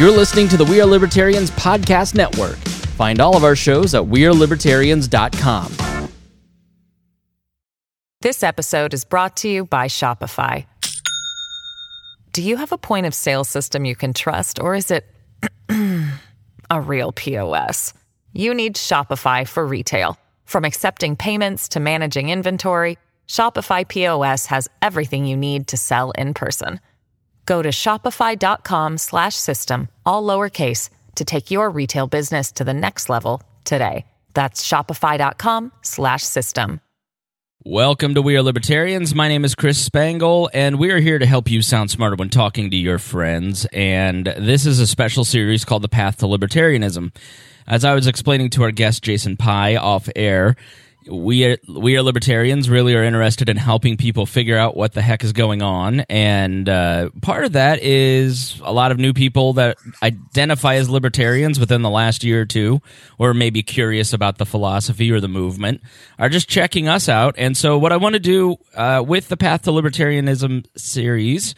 You're listening to the We Are Libertarians Podcast Network. Find all of our shows at WeareLibertarians.com. This episode is brought to you by Shopify. Do you have a point of sale system you can trust, or is it a real POS? You need Shopify for retail. From accepting payments to managing inventory, Shopify POS has everything you need to sell in person. Go to shopify.com slash system, all lowercase, to take your retail business to the next level today. That's shopify.com slash system. Welcome to We Are Libertarians. My name is Chris Spangle, and we are here to help you sound smarter when talking to your friends. And this is a special series called The Path to Libertarianism. As I was explaining to our guest, Jason Pye, off air, we are, we are libertarians really are interested in helping people figure out what the heck is going on. And uh, part of that is a lot of new people that identify as libertarians within the last year or two or maybe curious about the philosophy or the movement are just checking us out. And so what i want to do uh, with the path to libertarianism series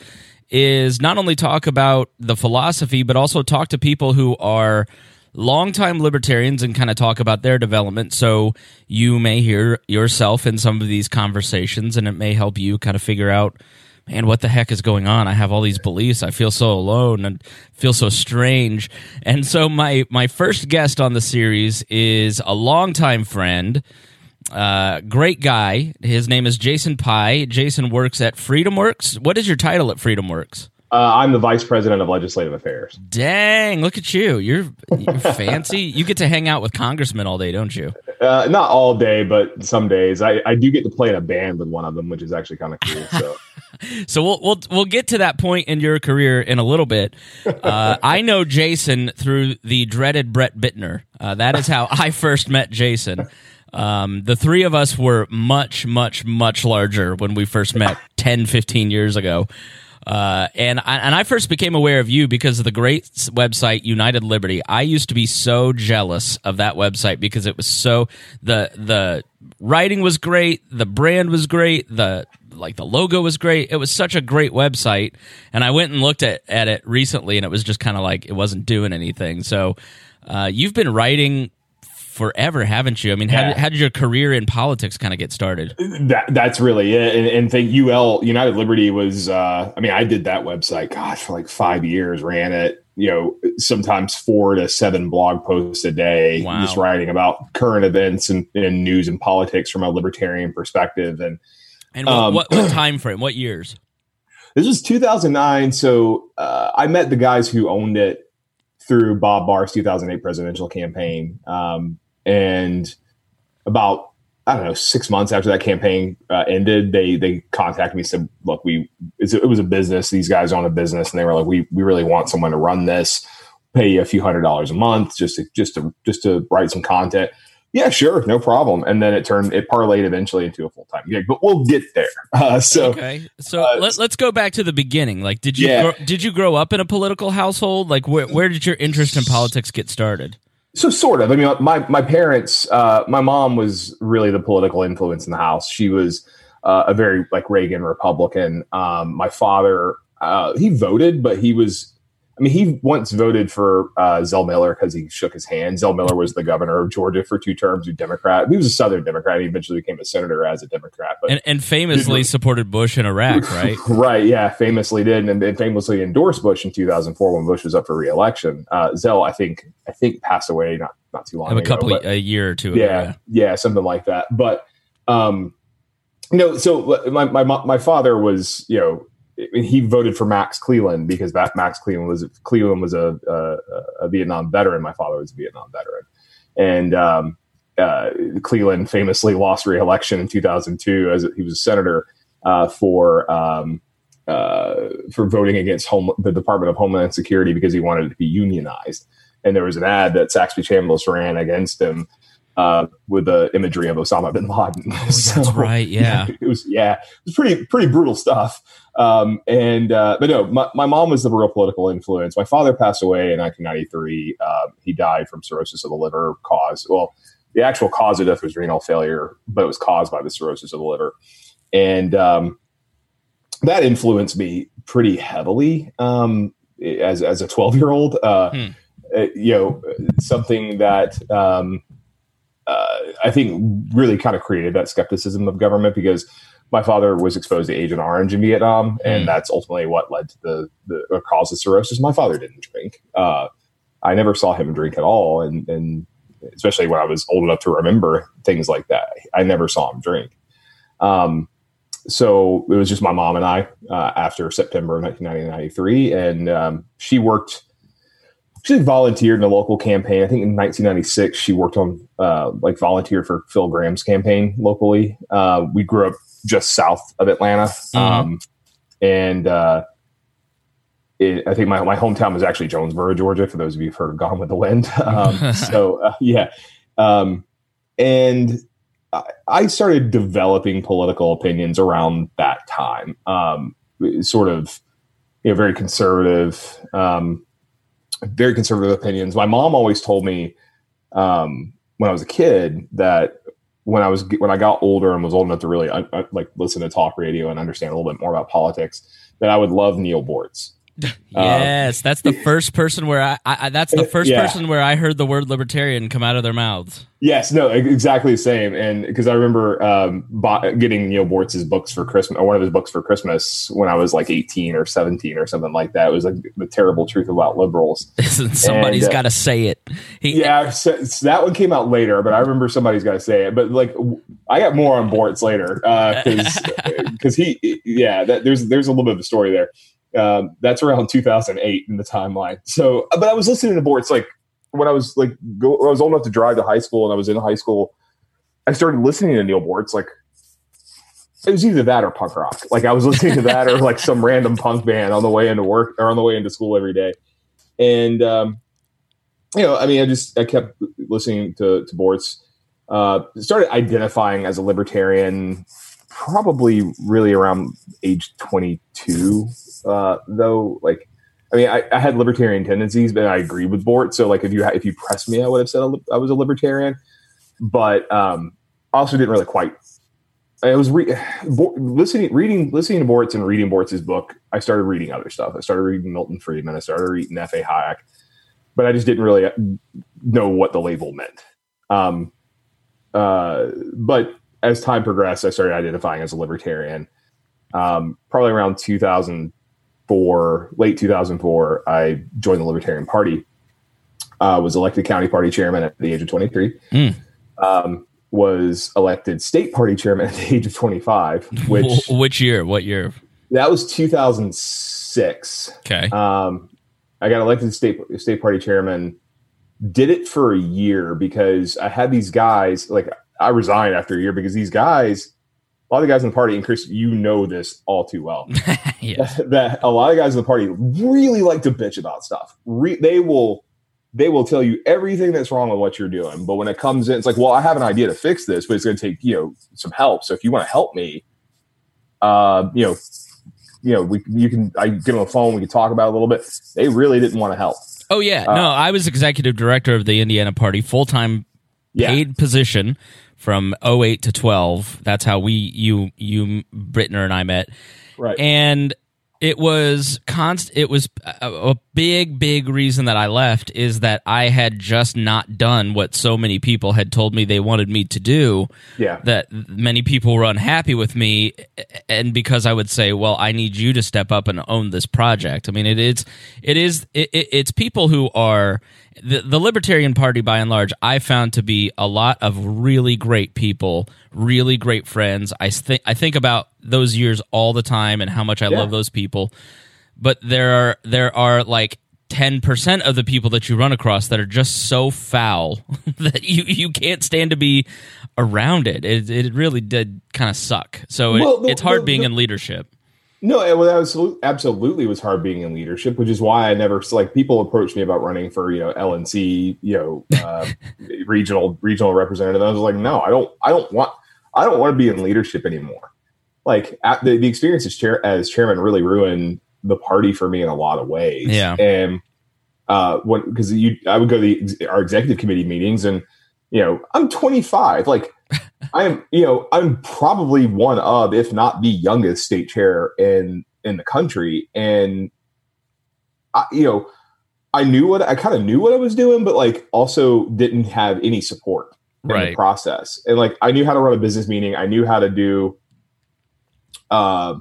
is not only talk about the philosophy but also talk to people who are longtime libertarians and kind of talk about their development. So you may hear yourself in some of these conversations, and it may help you kind of figure out, man, what the heck is going on? I have all these beliefs. I feel so alone and feel so strange. And so my my first guest on the series is a longtime friend. Uh, great guy. His name is Jason Pye. Jason works at FreedomWorks. What is your title at FreedomWorks? Uh, I'm the vice president of legislative affairs. Dang, look at you! You're, you're fancy. You get to hang out with congressmen all day, don't you? Uh, not all day, but some days. I, I do get to play in a band with one of them, which is actually kind of cool. So, so we'll we'll we'll get to that point in your career in a little bit. Uh, I know Jason through the dreaded Brett Bittner. Uh, that is how I first met Jason. Um, the three of us were much, much, much larger when we first met 10, 15 years ago. Uh, and I, and I first became aware of you because of the great website United Liberty. I used to be so jealous of that website because it was so the the writing was great, the brand was great, the like the logo was great. It was such a great website, and I went and looked at at it recently, and it was just kind of like it wasn't doing anything. So, uh, you've been writing forever, haven't you? I mean, yeah. how, did, how did your career in politics kind of get started? That that's really it. And, and think UL United Liberty was. Uh, I mean, I did that website, gosh, for like five years. Ran it. You know, sometimes four to seven blog posts a day, wow. just writing about current events and, and, news and politics from a libertarian perspective. And and what, um, what, what time frame? What years? This was 2009. So uh, I met the guys who owned it through Bob Barr's 2008 presidential campaign. Um, and about I don't know six months after that campaign uh, ended, they they contacted me said, "Look, we it was a business. These guys own a business, and they were like, we we really want someone to run this, pay you a few hundred dollars a month just to just to just to write some content." Yeah, sure, no problem. And then it turned it parlayed eventually into a full time gig, but we'll get there. Uh, so okay, so uh, let, us go back to the beginning. Like, did you yeah. grow, did you grow up in a political household? Like, where where did your interest in politics get started? So sort of. I mean, my my parents, uh, my mom was really the political influence in the house. She was uh, a very like Reagan Republican. Um, my father, uh, he voted, but he was I mean, he once voted for uh, Zell Miller because he shook his hand. Zell Miller was the governor of Georgia for two terms, a Democrat. He was a Southern Democrat. He eventually became a senator as a Democrat. But and, and famously supported Bush in Iraq, right? right. Yeah, famously did, and, and, famously endorsed Bush in 2004 when Bush was up for reelection. Uh, Zell, I think, I think passed away not not too long. Ago. A couple, a year or two. Yeah, ago, yeah, yeah, something like that. But um, you know, so my my my father was you know he voted for Max Cleland because Max Cleland was Cleland was a, a, a, Vietnam veteran. My father was a Vietnam veteran, and um, uh, Cleland famously lost re-election in 2002 as he was a senator uh, for um, uh, for voting against home, the Department of Homeland Security because he wanted it to be unionized. And there was an ad that Saxby Chambliss ran against him uh, with the imagery of Osama bin Laden. so, That's right. Yeah. yeah. It was, yeah, it was pretty, pretty brutal stuff. Um, and, uh, but no, my, my, mom was the real political influence. My father passed away in 1993. Uh, he died from cirrhosis of the liver caused, well, the actual cause of death was renal failure, but it was caused by the cirrhosis of the liver. And, um, that influenced me pretty heavily. Um, as as a 12 year old. Uh, hmm. uh, you know, something that um, uh, I think really kind of created that skepticism of government because my father was exposed to Agent Orange in Vietnam, and mm. that's ultimately what led to the the cause of cirrhosis. My father didn't drink. Uh, I never saw him drink at all, and and especially when I was old enough to remember things like that, I never saw him drink. Um, so it was just my mom and I uh, after September 1993, and um, she worked. She volunteered in a local campaign. I think in 1996, she worked on uh, like volunteered for Phil Gramm's campaign locally. Uh, we grew up just south of Atlanta. Mm-hmm. Um, and uh, it, I think my, my hometown was actually Jonesboro, Georgia, for those of you who've heard of Gone with the Wind. Um, so, uh, yeah. Um, and I, I, started developing political opinions around that time, um, sort of, you know, very conservative, um, very conservative opinions. My mom always told me um, when I was a kid that when I was when I got older and was old enough to really uh, uh, like listen to talk radio and understand a little bit more about politics, that I would love Neil Boortz. yes, um, that's the first person where I, I that's the first yeah. person where I heard the word libertarian come out of their mouths. Yes, no, exactly the same. And because I remember um, bought, getting Neil Boortz's books for Christmas, or one of his books for Christmas when I was like 18 or 17 or something like that. It was like the terrible truth about liberals. somebody's got to say it. He, yeah, so, so that one came out later, but I remember somebody's got to say it. But like, I got more on Boortz later because uh, because he, yeah, that, there's there's a little bit of a story there. Um, that's around 2008 in the timeline. So, but I was listening to Boortz like when I was like go, I was old enough to drive to high school and I was in high school. I started listening to Neil Boortz like it was either that or punk rock. Like I was listening to that or like some random punk band on the way into work or on the way into school every day. And um, you know, I mean, I just I kept listening to to. Uh, started identifying as a libertarian probably really around age 22 uh, though. Like, I mean, I, I, had libertarian tendencies, but I agreed with Bort. So, like, if you if you pressed me, I would have said I was a libertarian. But um, also didn't really quite. I was re- listening, reading, listening to Boortz and reading Boortz's book. I started reading other stuff. I started reading Milton Friedman. I started reading F.A. Hayek, but I just didn't really know what the label meant. Um, uh, but as time progressed, I started identifying as a libertarian. Um, probably around 2000, 2004, late 2004, I joined the Libertarian Party. Uh, was elected county party chairman at the age of 23. Mm. Um, was elected state party chairman at the age of 25. Which which year? What year? That was 2006. Okay. Um, I got elected state state party chairman. Did it for a year because I had these guys. Like I resigned after a year because these guys a lot of the guys in the party, and Chris, you know this all too well. that, that, a lot of guys in the party really like to bitch about stuff. Re, they will they will tell you everything that's wrong with what you're doing. But when it comes in, it's like, well, I have an idea to fix this, but it's going to take you know some help. So if you want to help me, uh, you know, you know, we you can I give them a phone, we can talk about it a little bit. They really didn't want to help. Oh yeah, uh, no, I was executive director of the Indiana Party, full time paid yeah. position from 08 to 12. That's how we you you Bittner and I met. Right. And it was const it was uh, a, a, big big reason that I left is that I had just not done what so many people had told me they wanted me to do. Yeah. That many people were unhappy with me and because I would say, "Well, I need you to step up and own this project." I mean, it is it is it, it's people who are the, the Libertarian Party, by and large, I found to be a lot of really great people, really great friends. I think I think about those years all the time and how much I yeah. love those people. But there are there are like ten percent of the people that you run across that are just so foul that you you can't stand to be around it. It it really did kind of suck. So well, it, the, it's hard the, being the, in leadership. No, well, absolutely, absolutely was hard being in leadership, which is why I never like people approached me about running for you know LNC, you know, uh, regional regional representative. I was like, no, I don't, I don't want, I don't want to be in leadership anymore. Like the, the experience as chair as chairman really ruined the party for me in a lot of ways. Yeah, and uh, when because you, I would go to the, our executive committee meetings, and you know, I'm 25, like I'm, you know, I'm probably one of, if not the youngest state chair in in the country, and I, you know, I knew what I kind of knew what I was doing, but like also didn't have any support in Right. the process. And like I knew how to run a business meeting. I knew how to do. Uh,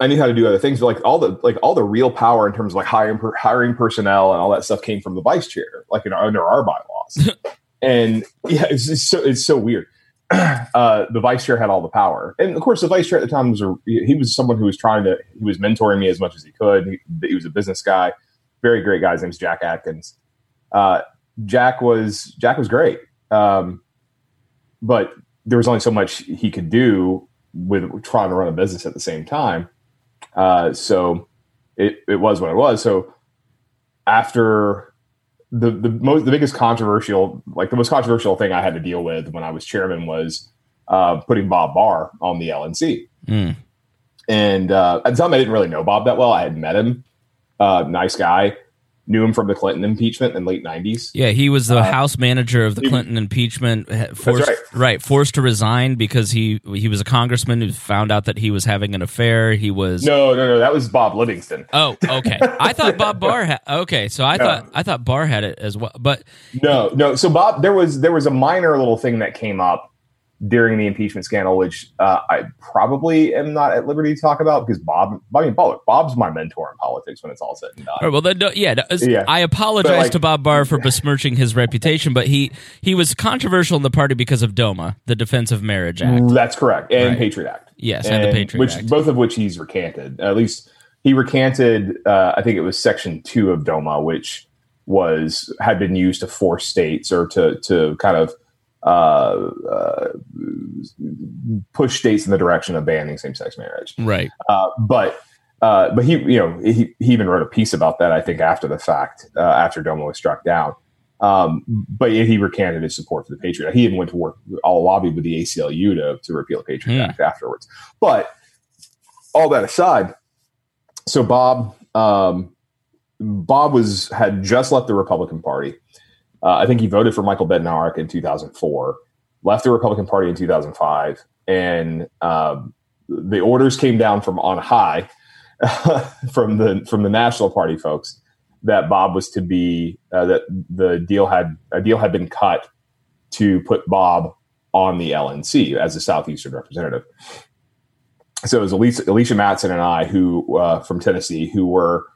I knew how to do other things, but like all the like all the real power in terms of like hiring per, hiring personnel and all that stuff came from the vice chair, like in under our bylaws. and yeah, it's, it's so it's so weird. Uh, the vice chair had all the power, and of course, the vice chair at the time was a he was someone who was trying to he was mentoring me as much as he could. He, he was a business guy, very great guy. His name's Jack Atkins. Uh, Jack was Jack was great, um, but there was only so much he could do with trying to run a business at the same time. Uh, so it it was what it was. So after the the most the biggest controversial like the most controversial thing I had to deal with when I was chairman was uh, putting Bob Barr on the LNC. Mm. And uh, at the time, I didn't really know Bob that well. I had met him, uh, nice guy, knew him from the Clinton impeachment in the late '90s. Yeah, he was the Uh, House manager of the he- Clinton impeachment, forced, right. forced to resign because he he was a congressman who found out that he was having an affair. He was No, no, no, that was Bob Livingston. Oh, okay. I thought Bob Barr had. Okay, so I No. thought I thought Barr had it as well, but No, no. So Bob, there was there was a minor little thing that came up during the impeachment scandal, which uh, I probably am not at liberty to talk about because Bob, I mean, Bob, Bob's my mentor in politics when it's all said and done. Right, well, then, no, yeah, no, Yeah. I apologize like- to Bob Barr for besmirching his reputation, but he he was controversial in the party because of DOMA, the Defense of Marriage Act. That's correct, and Right. Patriot Act. Yes, and, the Patriot which Act. both of which he's recanted. At least he recanted. Uh, I think it was Section Two of DOMA, which was had been used to force states or to to kind of uh, uh, push states in the direction of banning same sex marriage. right. Uh, but uh, but he you know he, he even wrote a piece about that I think after the fact uh, after DOMA was struck down. Um, but he recanted his support for the Patriot. Act. He even went to work all lobbied with the ACLU to to repeal the Patriot Hmm. Act afterwards. But all that aside, so Bob um, Bob was had just left the Republican Party. Uh, I think he voted for Michael Badnarik in 2004, left the Republican Party in 2005, and um, the orders came down from on high from the from the National Party folks that Bob was to be uh, that the deal had a deal had been cut to put Bob on the LNC as a southeastern representative. So it was Alicia, Mattson and I who uh, from Tennessee who were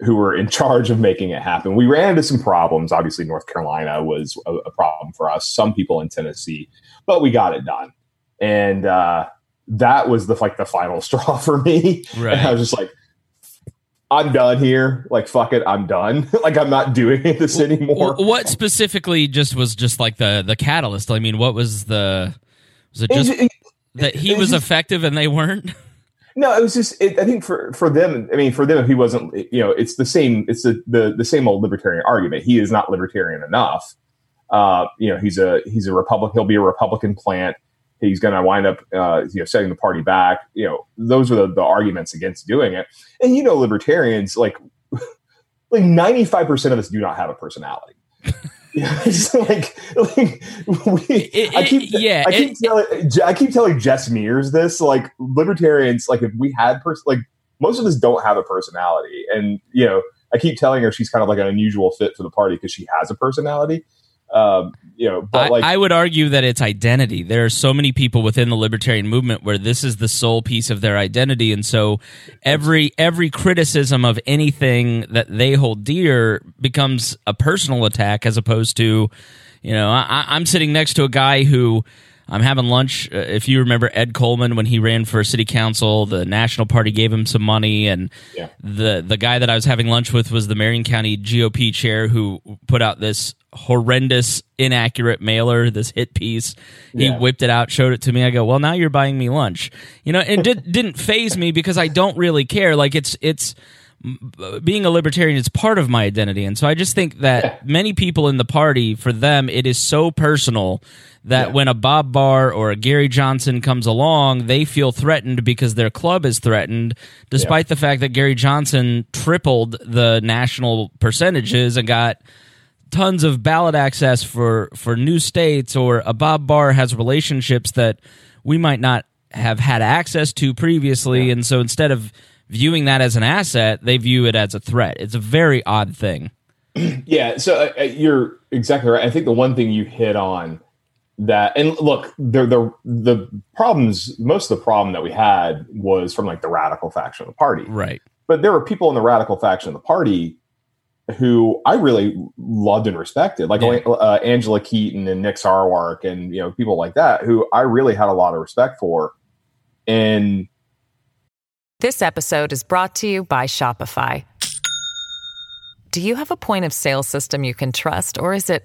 who were in charge of making it happen. We ran into some problems. Obviously, North Carolina was a, a problem for us. Some people in Tennessee, but we got it done, and uh, that was the like the final straw for me. Right. And I was just like, I'm done here. Like, fuck it, I'm done. like, I'm not doing this anymore. What specifically just was just like the the catalyst? I mean, what was the was it just It- it- that he was just- effective and they weren't? No, it was just. It, I think for for them, I mean, for them, if he wasn't, you know, it's the same. It's the the, the same old libertarian argument. He is not libertarian enough. Uh, you know, he's a he's a Republican. He'll be a Republican plant. He's going to wind up, uh, you know, setting the party back. You know, those are the, the arguments against doing it. And you know, libertarians like like ninety five percent of us do not have a personality. Yeah, like, like we, It- I keep, yeah, I keep it- telling, I keep telling Jess Mears this. Like libertarians, like if we had pers- like most of us don't have a personality, and you know, I keep telling her she's kind of like an unusual fit for the party because she has a personality. Um, you know, but I, like, I would argue that it's identity. There are so many people within the libertarian movement where this is the sole piece of their identity, and so every every criticism of anything that they hold dear becomes a personal attack, as opposed to, you know, I, I'm sitting next to a guy who. I'm having lunch. Uh, if you remember Ed Coleman when he ran for city council, the National Party gave him some money, and Yeah. the the guy that I was having lunch with was the Marion County GOP chair who put out this horrendous, inaccurate mailer, this hit piece. He Yeah. whipped it out, showed it to me. I go, "Well, now you're buying me lunch," you know. It did, didn't phase me because I don't really care. Like it's it's being a libertarian is part of my identity and so i just think that many people in the party for them it is so personal that Yeah. when a bob barr or a gary johnson comes along they feel threatened because their club is threatened despite the fact that gary johnson tripled the national percentages and got tons of ballot access for for new states or a bob barr has relationships that we might not have had access to previously and so instead of viewing that as an asset, they view it as a threat. It's a very odd thing. Yeah, so uh, uh, you're exactly right. I think the one thing you hit on that, and look, the the the problems, most of the problem that we had was from like the radical faction of the party, Right. but there were people in the radical faction of the party who I really loved and respected, like Yeah. uh, Angela Keaton and Nick Sarwark, and you know people like that, who I really had a lot of respect for. And This episode is brought to you by Shopify. Do you have a point of sale system you can trust, or is it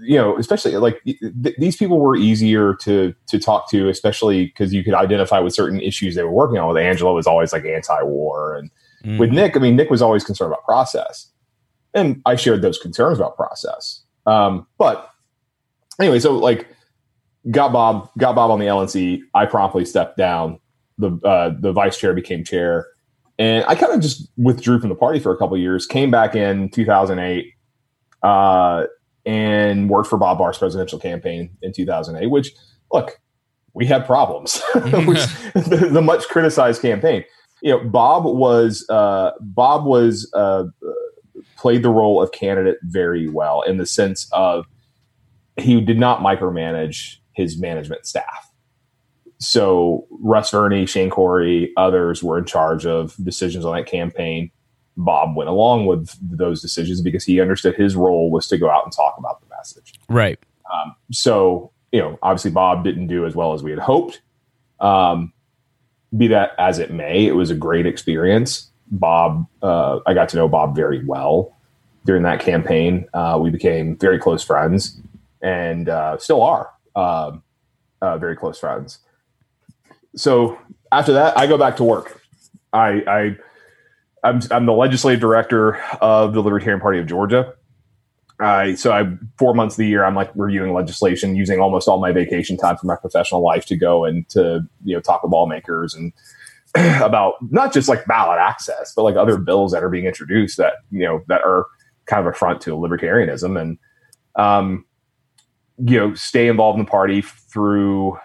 You know, especially like th- these people were easier to to talk to, especially because you could identify with certain issues they were working on. With Angela was always like anti-war, and Mm. with Nick, I mean, Nick was always concerned about process, and I shared those concerns about process. Um, but anyway, so like got Bob got Bob on the LNC. I promptly stepped down. The uh, the vice chair became chair, and I kind of just withdrew from the party for a couple of years. Came back in 2008. Uh, and worked for Bob Barr's presidential campaign in 2008, which, look, we had problems. Which- the, the much criticized campaign. You know, Bob was uh, Bob was uh, played the role of candidate very well in the sense of he did not micromanage his management staff. So Russ Verney, Shane Cory, others were in charge of decisions on that campaign. Bob went along with those decisions because he understood his role was to go out and talk about the message. Right. Um, so, you know, obviously Bob didn't do as well as we had hoped. Um, be that as it may, it was a great experience. Bob, uh, I got to know Bob very well during that campaign. Uh, we became very close friends and uh, still are um, uh, very close friends. So after that, I go back to work. I, I I'm, I'm the legislative director of the Libertarian Party of Georgia. I so I four months of the year I'm like reviewing legislation, using almost all my vacation time from my professional life to go and to you know talk with lawmakers and about not just like ballot access, but like other bills that are being introduced that you know that are kind of a front to libertarianism and um, you know stay involved in the party through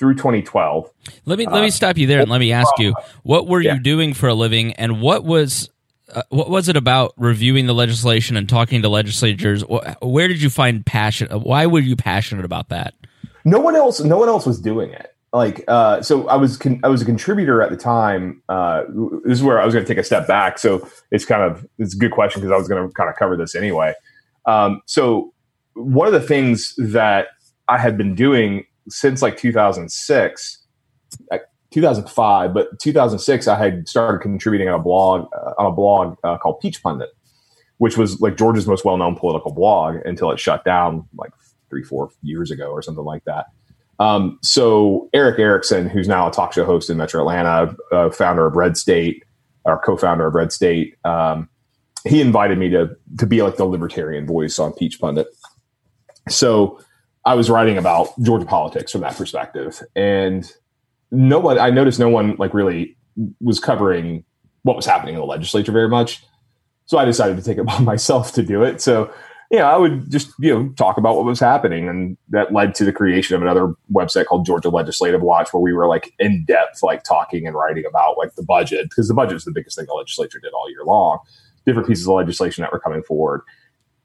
through 2012. Let me let me stop you there and let me ask you what were Yeah. you doing for a living and what was uh, what was it about reviewing the legislation and talking to legislators? Wh- Where did you find passion? Why were you passionate about that? no one else no one else was doing it like uh so i was con- i was a contributor at the time uh this is where i was going to take a step back so it's kind of it's a good question because i was going to kind of cover this anyway um so one of the things that i had been doing since like 2006, 2005, but 2006 i had started contributing on a blog uh, on a blog uh, called peach pundit which was like georgia's most well-known political blog until it shut down like three, four years ago or something like that. Um, so Erick Erickson, who's now a talk show host in Metro Atlanta, uh, founder of Red State, or co-founder of Red State, um, he invited me to to be like the libertarian voice on Peach Pundit. So I was writing about Georgia politics from that perspective, and no one I noticed no one like really was covering what was happening in the legislature very much. So I decided to take it upon myself to do it. So yeah, I would just you know talk about what was happening, and that led to the creation of another website called Georgia Legislative Watch, where we were like in depth, like talking and writing about like the budget because the budget is the biggest thing the legislature did all year long. Different pieces of legislation that were coming forward.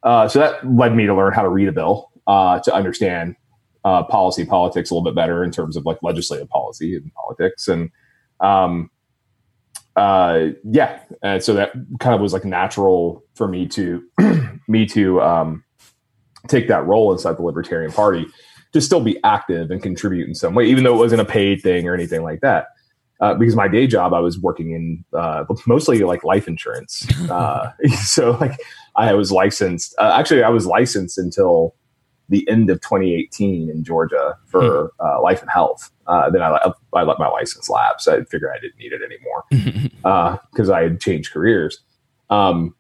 Uh, so that led me to learn how to read a bill, uh, to understand uh, policy politics a little bit better in terms of like legislative policy and politics, and um, uh, yeah, and so that kind of was like natural for me to me to um, take that role inside the Libertarian Party to still be active and contribute in some way, even though it wasn't a paid thing or anything like that. Uh, because my day job, I was working in uh, mostly like life insurance. Uh, so like I was licensed. Uh, actually, I was licensed until the end of 2018 in Georgia for uh, life and health. Uh, then I, I let my license lapse. I figured I didn't need it anymore because I had changed careers. Um,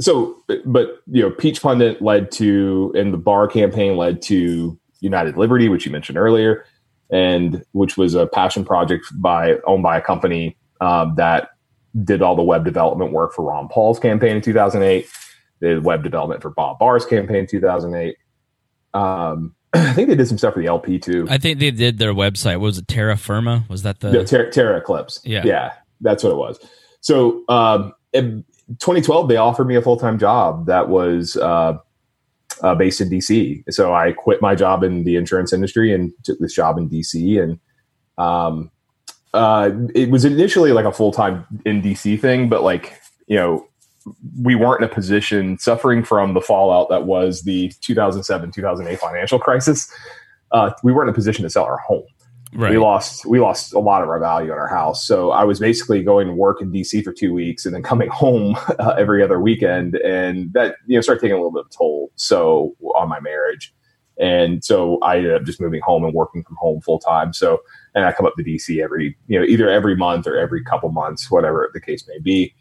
so, but you know, Peach Pundit led to, and the Barr campaign led to United Liberty, which you mentioned earlier, and which was a passion project by owned by a company um, that did all the web development work for Ron Paul's campaign in 2008. Did web development for Bob Barr's campaign in 2008. Um, I think they did some stuff for the LP too. I think they did their website. What was it Terra Firma? Was that the Terra, Terra Eclipse. Yeah. yeah, that's what it was. So, um, in 2012, they offered me a full time job that was uh, uh, based in DC. So I quit my job in the insurance industry and took this job in DC. And um, uh, it was initially like a full time in DC thing, but like you know, we weren't in a position suffering from the fallout that was the 2007 2008 financial crisis. Uh, we weren't in a position to sell our home right. we lost we lost a lot of our value on our house. So I was basically going to work in DC for two weeks and then coming home uh, every other weekend, and that you know started taking a little bit of toll. So on my marriage, and so I ended up just moving home and working from home full time. So and I come up to DC every you know either every month or every couple months, whatever the case may be.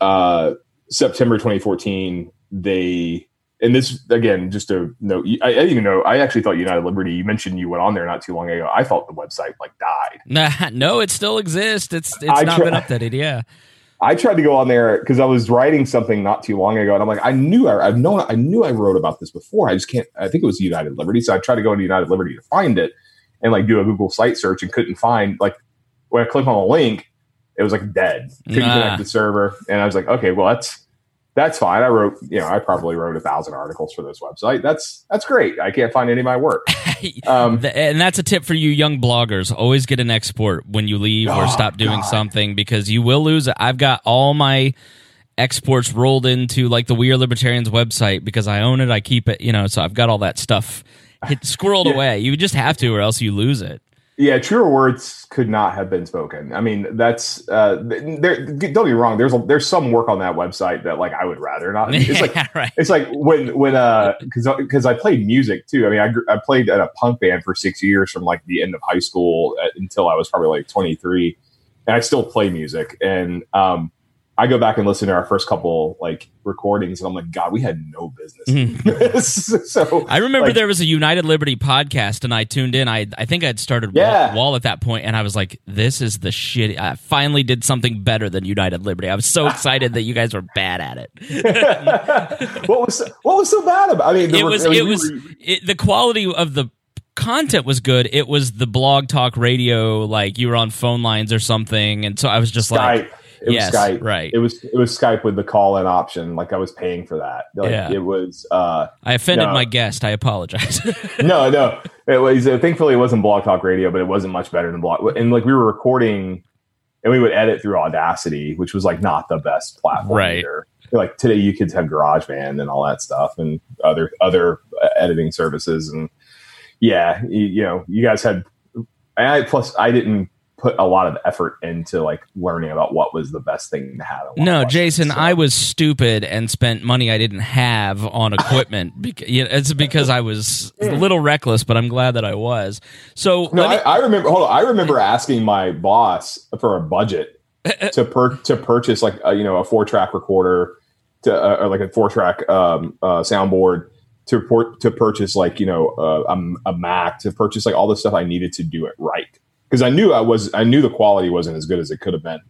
Uh, September 2014, they and this again, just to note, I, I didn't even know. I actually thought United Liberty. You mentioned you went on there not too long ago. I thought the website like died. Nah, no, it still exists. It's it's I not try- been updated. Yeah. I tried to go on there because I was writing something not too long ago, and I'm like, I knew I, I've known, I knew I wrote about this before. I just can't. I think it was United Liberty, so I tried to go into United Liberty to find it, and like do a Google site search, and couldn't find. Like when I click on the link, it was like dead, couldn't Nah. connect the server, and I was like, okay, well that's that's fine. I wrote, you know, I probably wrote a thousand articles for this website. That's that's great. I can't find any of my work. Um, and that's a tip for you young bloggers. Always get an export when you leave or Oh, stop doing God. something because you will lose it. I've got all my exports rolled into like the We Are Libertarians website because I own it. I keep it, you know, so I've got all that stuff hit, squirreled Yeah. away. You just have to or else you lose it. Yeah, truer words could not have been spoken. I mean, that's uh, there. Don't get me wrong. There's a, there's some work on that website that like I would rather not. It's like yeah, right. it's like when when uh because because I played music too. I mean, I I played at a punk band for six years from like the end of high school uh, until I was probably like 23, and I still play music. And um, I go back and listen to our first couple like recordings, and I'm like, God, we had no business. this. so Mm-hmm. I remember like- there was a United Liberty podcast, and I tuned in. I I think I'd started Yeah. Wall, Wall at that point, and I was like, "This is the shit." I finally did something better than United Liberty. I was so excited that you guys were bad at it. what was what was so bad about? I mean, it was I mean, it was it, the quality of the content was good. It was the blog talk radio, like you were on phone lines or something, and so I was just like, Skype. It Yes, was Skype. right. It was it was Skype with the call in option. Like I was paying for that. Like Yeah. it was uh I offended No. my guest. I apologize. no, no. It was uh, thankfully it wasn't Blog Talk Radio, but it wasn't much better than Blog. And like we were recording, and we would edit through Audacity, which was like not the best platform Right. either. Like today, you kids have GarageBand and all that stuff, and other other uh, editing services, and yeah, you, you know, you guys had. I plus I didn't put a lot of effort into like learning about what was the best thing to have. no. Jason, So- I was stupid and spent money I didn't have on equipment. Bec- yeah, it's because I was a little reckless, but I'm glad that I was. So No, let me- I, I remember. Hold on, I remember asking my boss for a budget to per to purchase like a, you know a four track recorder to uh, or like a four track um, uh, soundboard to port to purchase like you know uh, a, a Mac to purchase like all the stuff I needed to do it right because I knew I was I knew the quality wasn't as good as it could have been.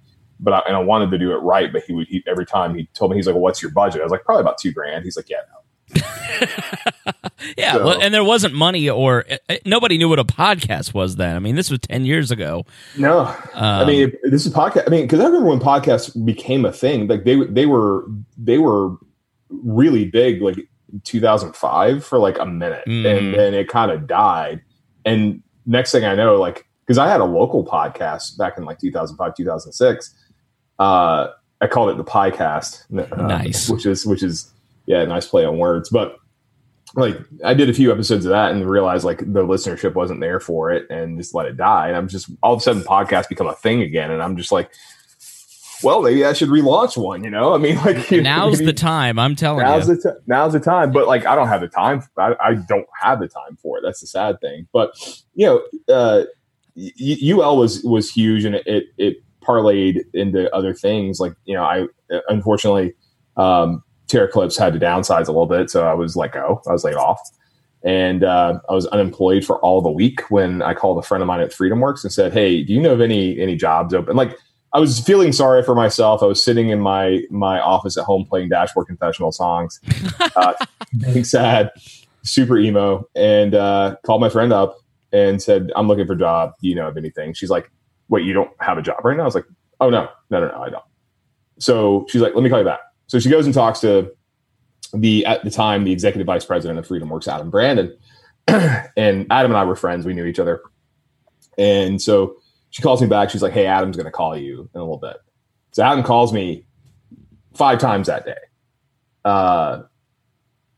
But I, and I wanted to do it right, but he would he, every time he told me he's like, well, "What's your budget?" I was like, "Probably about two grand." He's like, "Yeah, no." yeah, so- well, and there wasn't money or uh, nobody knew what a podcast was then. I mean, this was 10 years ago. No, Um, I mean this is podcast. I mean, because I remember when podcasts became a thing. Like they they were they were really big, like 2005 for like a minute, Mm. and then it kind of died. And next thing I know, like because I had a local podcast back in like 2005 2006. Uh, I called it the podcast. uh, Nice. which is which is yeah, nice play on words, but like I did a few episodes of that and realized like the listenership wasn't there for it and just let it die. And I'm just all of a sudden podcasts become a thing again. And I'm just like, well, maybe I should relaunch one, you know? I mean, like Now's maybe the time. I'm telling Now's you. the t- now's the time. But like I don't have the time. I, I don't have the time for it. That's the sad thing. But you know, uh UL was was huge and it, it parlayed into other things. Like, you know, I unfortunately um Terra Eclipse had to downsize a little bit, so I was let go. I was laid off, and uh, I was unemployed for all the week. When I called a friend of mine at FreedomWorks and said, "Hey, do you know of any any jobs open?" Like I was feeling sorry for myself. I was sitting in my my office at home playing Dashboard Confessional songs, uh, being sad, super emo, and uh, called my friend up and said, "I'm looking for a job. Do you know of anything?" She's like, "Wait, you don't have a job right now?" I was like, "Oh no, no, no, no, I don't." So she's like, "Let me call you back." So she goes and talks to the at the time the executive vice president of FreedomWorks, Adam Brandon, and Adam and I were friends. We knew each other, and so she calls me back. She's like, "Hey, Adam's going to call you in a little bit." So Adam calls me five times that day, uh,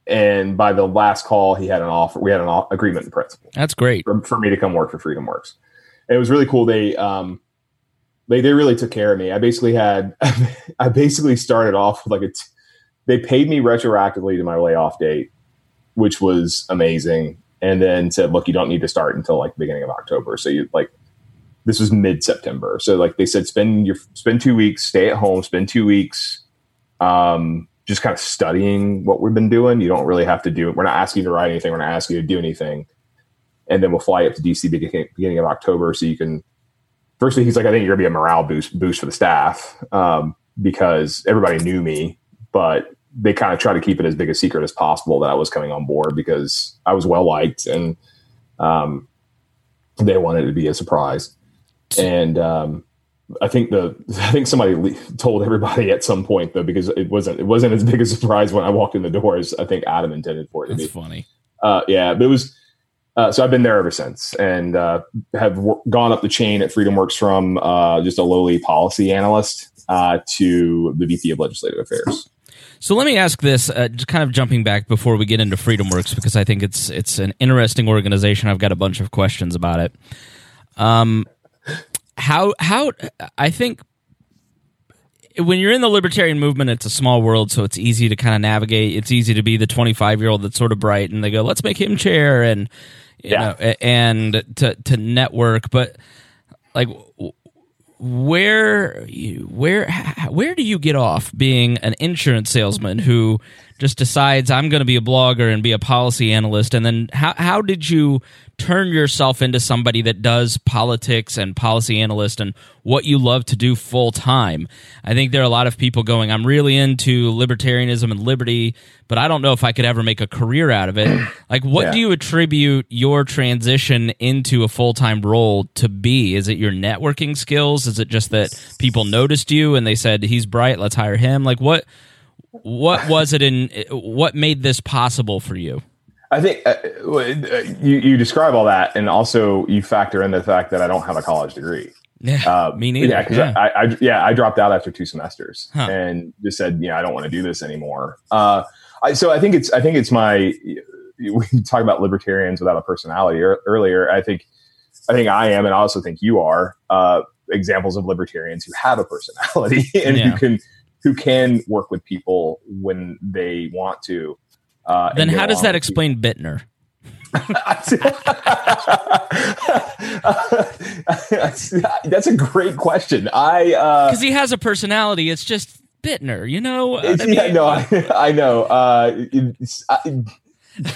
and by the last call, he had an offer. We had an off- agreement in principle. That's great for, for, me to come work for FreedomWorks. And it was really cool. They um, they they really took care of me. I basically had I basically started off with like a. T- they paid me retroactively to my layoff date, which was amazing. And then said, "Look, you don't need to start until like the beginning of October. So you like this was mid September. So like they said, spend your spend two weeks, stay at home, spend two weeks, um, just kind of studying what we've been doing. You don't really have to do it. We're not asking you to write anything. We're not asking you to do anything. And then we'll fly up to DC beginning, of October, so you can. Firstly, he's like, I think you're gonna be a morale boost boost for the staff um, because everybody knew me, but they kind of try to keep it as big a secret as possible that I was coming on board because I was well liked and um, they wanted to be a surprise and um, I think the I think somebody told everybody at some point though because it wasn't it wasn't as big a surprise when I walked in the door as I think Adam intended for it That's to be. funny. Uh, yeah, but it was. Uh, so I've been there ever since, and uh, have w- gone up the chain at FreedomWorks from uh, just a lowly policy analyst uh, to the VP of Legislative Affairs. So let me ask this, uh, just kind of jumping back before we get into FreedomWorks because I think it's it's an interesting organization. I've got a bunch of questions about it. Um, how how I think when you're in the libertarian movement, it's a small world, so it's easy to kind of navigate. It's easy to be the 25 year old that's sort of bright, and they go, "Let's make him chair," and you yeah. know, and to to network. But like, where where where do you get off being an insurance salesman who just decides I'm going to be a blogger and be a policy analyst, and then how how did you turn yourself into somebody that does politics and policy analyst and what you love to do full time. I think there are a lot of people going, I'm really into libertarianism and liberty, but I don't know if I could ever make a career out of it. Like, what yeah. do you attribute your transition into a full time role to be? Is it your networking skills? Is it just that people noticed you and they said, he's bright, let's hire him? Like, what? What was it in what made this possible for you? I think uh, you, you describe all that, and also you factor in the fact that I don't have a college degree. Yeah, uh, me neither. Yeah, because yeah. I, I, yeah, I dropped out after two semesters huh. and just said, yeah, I don't want to do this anymore. Uh, I, so I think it's, I think it's my. We talk about libertarians without a personality earlier. I think, I think I am, and I also think you are uh, examples of libertarians who have a personality and yeah. who can who can work with people when they want to uh, then how does that explain Bittner? That's a great question. I because uh, he has a personality. It's just Bittner, you know. I mean, yeah, no, I, I know. Uh, I,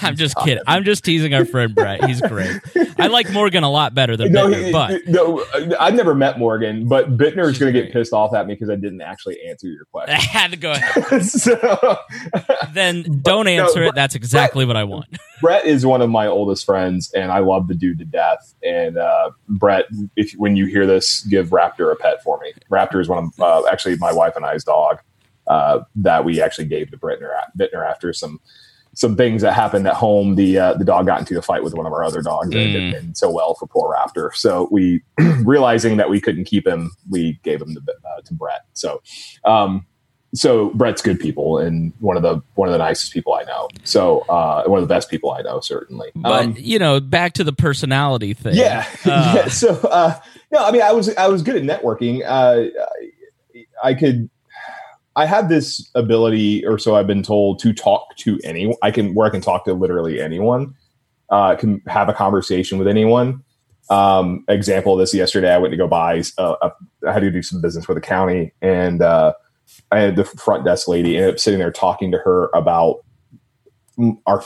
I'm just kidding. I'm just teasing our friend Brett. He's great. I like Morgan a lot better than no, Bittner, but no, I've never met Morgan, but Bittner is going to get pissed off at me because I didn't actually answer your question. I had to go ahead. so, then don't answer no, it. That's exactly Brett, what I want. Brett is one of my oldest friends, and I love the dude to death. And uh, Brett, if when you hear this, give Raptor a pet for me. Raptor is one of uh, actually my wife and I's dog uh, that we actually gave to Bittner, Bittner after some some things that happened at home. The uh, the dog got into a fight with one of our other dogs, mm. and it didn't end so well for poor Raptor. So we, realizing that we couldn't keep him, we gave him to, uh, to Brett. So, um, so Brett's good people and one of the one of the nicest people I know. So uh, one of the best people I know, certainly. But um, you know, back to the personality thing. Yeah, uh, yeah. So uh, no, I mean, I was I was good at networking. Uh, I could I have this ability, or so I've been told, to talk to anyone. I can where I can talk to literally anyone. Uh, can have a conversation with anyone. Um, example of this yesterday, I went to go buy. Uh, a, I had to do some business with the county, and uh, I had the front desk lady ended up sitting there talking to her about our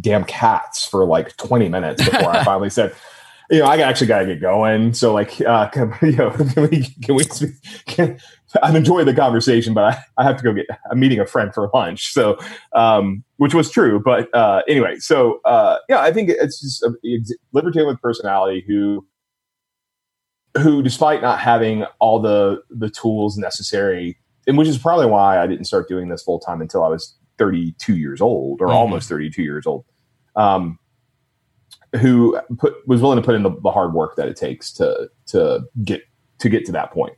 damn cats for like 20 minutes before I finally said, you know, I actually got to get going. So like, uh, can, you know, can we, can we, can, I'm enjoyed the conversation, but I, I have to go get, I'm meeting a friend for lunch. So, um, which was true, but, uh, anyway, so, uh, yeah, I think it's just a libertarian with personality who, who, despite not having all the, the tools necessary, and which is probably why I didn't start doing this full time until I was 32 years old or mm-hmm. almost 32 years old. Um, who put was willing to put in the, the, hard work that it takes to to get to get to that point.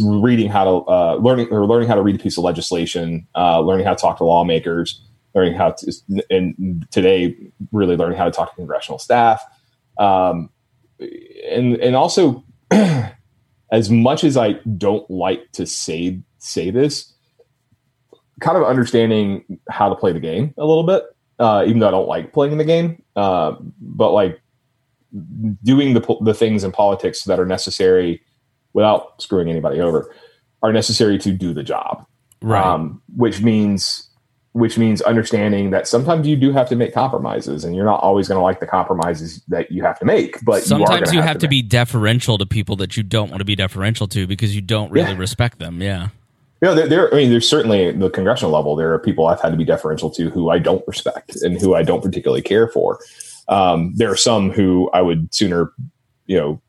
Reading how to uh, learning or learning how to read a piece of legislation, uh, learning how to talk to lawmakers, learning how to and today really learning how to talk to congressional staff, um, and and also as much as I don't like to say say this, kind of understanding how to play the game a little bit uh, even though I don't like playing the game. Uh, but like doing the the things in politics that are necessary without screwing anybody over are necessary to do the job. Right. Um, which means which means understanding that sometimes you do have to make compromises and you're not always going to like the compromises that you have to make but sometimes you, you have, have, to, to be deferential to people that you don't want to be deferential to because you don't really yeah. respect them yeah you know, there, there, I mean, there's certainly the congressional level. There are people I've had to be deferential to who I don't respect and who I don't particularly care for. Um, there are some who I would sooner, you know,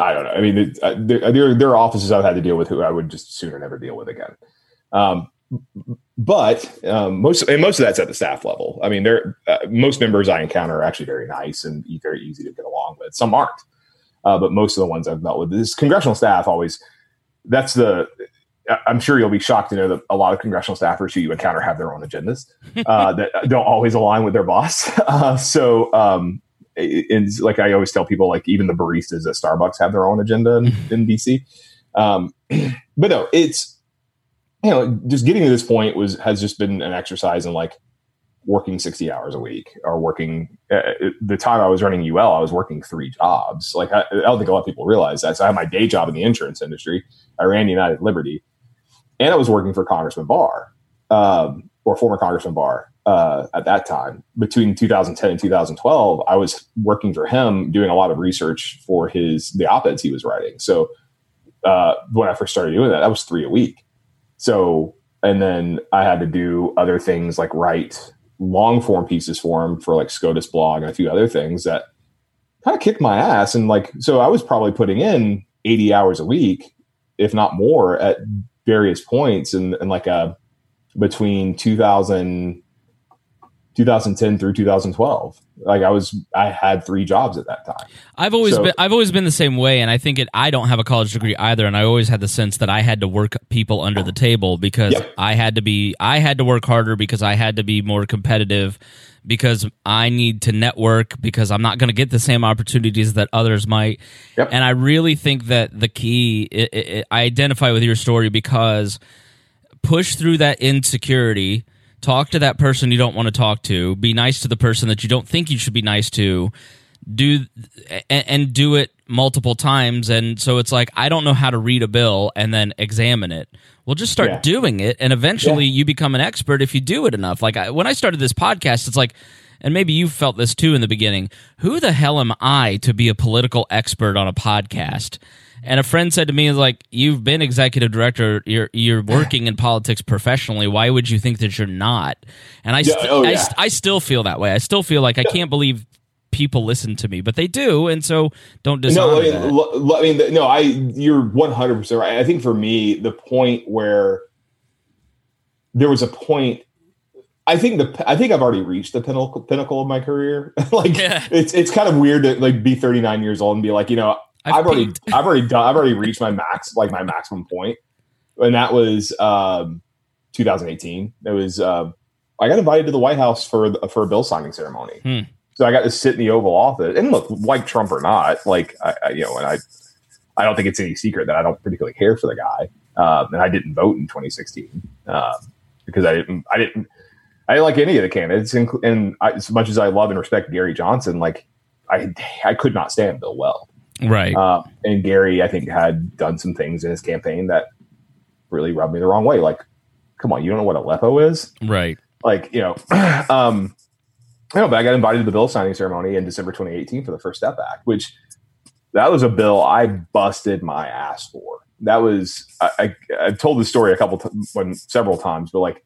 I don't know. I mean, uh, there, there, there are offices I've had to deal with who I would just sooner never deal with again. Um, but um, most and most of that's at the staff level. I mean, there uh, most members I encounter are actually very nice and very easy to get along with. Some aren't, uh, but most of the ones I've met with this congressional staff always. That's the I'm sure you'll be shocked to know that a lot of congressional staffers who you encounter have their own agendas uh, that don't always align with their boss. Uh, so, um, and like I always tell people, like even the baristas at Starbucks have their own agenda in, in DC. Um, but no, it's you know just getting to this point was has just been an exercise in like working 60 hours a week or working uh, the time I was running UL, I was working three jobs. Like I, I, don't think a lot of people realize that. So I had my day job in the insurance industry. I ran United Liberty and I was working for Congressman Barr, um, or former Congressman Barr uh, at that time. Between 2010 and 2012, I was working for him, doing a lot of research for his the op-eds he was writing. So uh, when I first started doing that, that was three a week. So and then I had to do other things like write long form pieces for him for like SCOTUS blog and a few other things that kind of kicked my ass. And like, so I was probably putting in 80 hours a week, if not more, at various points and, and like a uh, between 2000 2010 through 2012 like i was i had three jobs at that time i've always so, been i've always been the same way and i think it i don't have a college degree either and i always had the sense that i had to work people under the table because yep. i had to be i had to work harder because i had to be more competitive because I need to network because I'm not going to get the same opportunities that others might. Yep. And I really think that the key, it, it, I identify with your story because push through that insecurity, talk to that person you don't want to talk to, be nice to the person that you don't think you should be nice to, do and, and do it multiple times. And so it's like, I don't know how to read a bill and then examine it. Well, just start yeah. doing it, and eventually yeah. you become an expert if you do it enough. Like I, when I started this podcast, it's like, and maybe you felt this too in the beginning. Who the hell am I to be a political expert on a podcast? And a friend said to me, "Like you've been executive director, you're you're working in politics professionally. Why would you think that you're not?" And I, st- oh, yeah. I, I, still feel that way. I still feel like I can't believe people listen to me, but they do, and so don't dishonor no, I mean, that. I mean, no, I you're 100 percent right. I think for me, the point where there was a point. I think the I think I've already reached the pinnacle pinnacle of my career. like yeah. it's it's kind of weird to like be 39 years old and be like, you know, I've, I've already I've already done I've already reached my max like my maximum point, and that was um 2018. It was uh, I got invited to the White House for for a bill signing ceremony. Hmm so I got to sit in the Oval Office, and look, like Trump or not, like I, I, you know, and I, I don't think it's any secret that I don't particularly care for the guy, uh, and I didn't vote in 2016 uh, because I didn't, I didn't, I didn't like any of the candidates, and, and I, as much as I love and respect Gary Johnson, like I, I could not stand Bill Weld, right? Uh, and Gary, I think, had done some things in his campaign that really rubbed me the wrong way. Like, come on, you don't know what Aleppo is? Right. Like, you know, um, you know, but I got invited to the bill signing ceremony in December 2018 for the First Step Act, which that was a bill I busted my ass for. That was I, I I've told the story a couple times, when several times, but like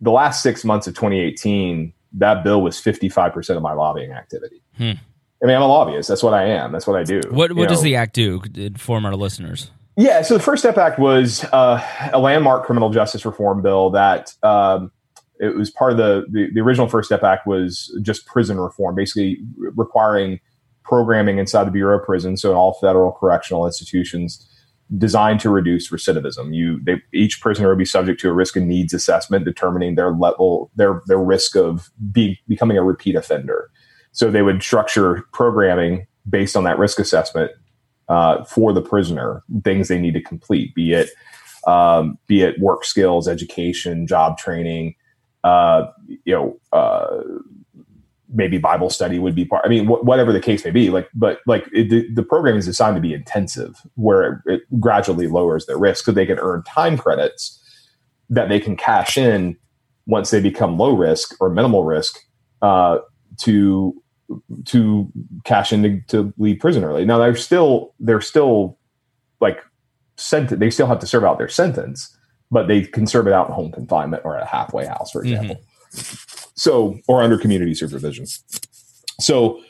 the last six months of 2018, that bill was 55 percent of my lobbying activity. Hmm. I mean, I'm a lobbyist. That's what I am. That's what I do. What You what does know? the act do? Inform our listeners. Yeah, so the First Step Act was uh, a landmark criminal justice reform bill that um, it was part of the, the the original First Step Act was just prison reform, basically re- requiring programming inside the Bureau of Prisons, so in all federal correctional institutions, designed to reduce recidivism. You they, each prisoner would be subject to a risk and needs assessment, determining their level their their risk of be, becoming a repeat offender. So they would structure programming based on that risk assessment uh, for the prisoner, things they need to complete, be it um, be it work skills, education, job training, uh, you know, uh, maybe Bible study would be part. I mean, wh- whatever the case may be. Like, but like it, the, the program is designed to be intensive, where it, it gradually lowers their risk, so they can earn time credits that they can cash in once they become low risk or minimal risk uh, to to cash in to, to leave prison early. Now they're still they're still like sent they still have to serve out their sentence, but they can serve it out in home confinement or at a halfway house, for example. Mm-hmm. So or under community supervision. So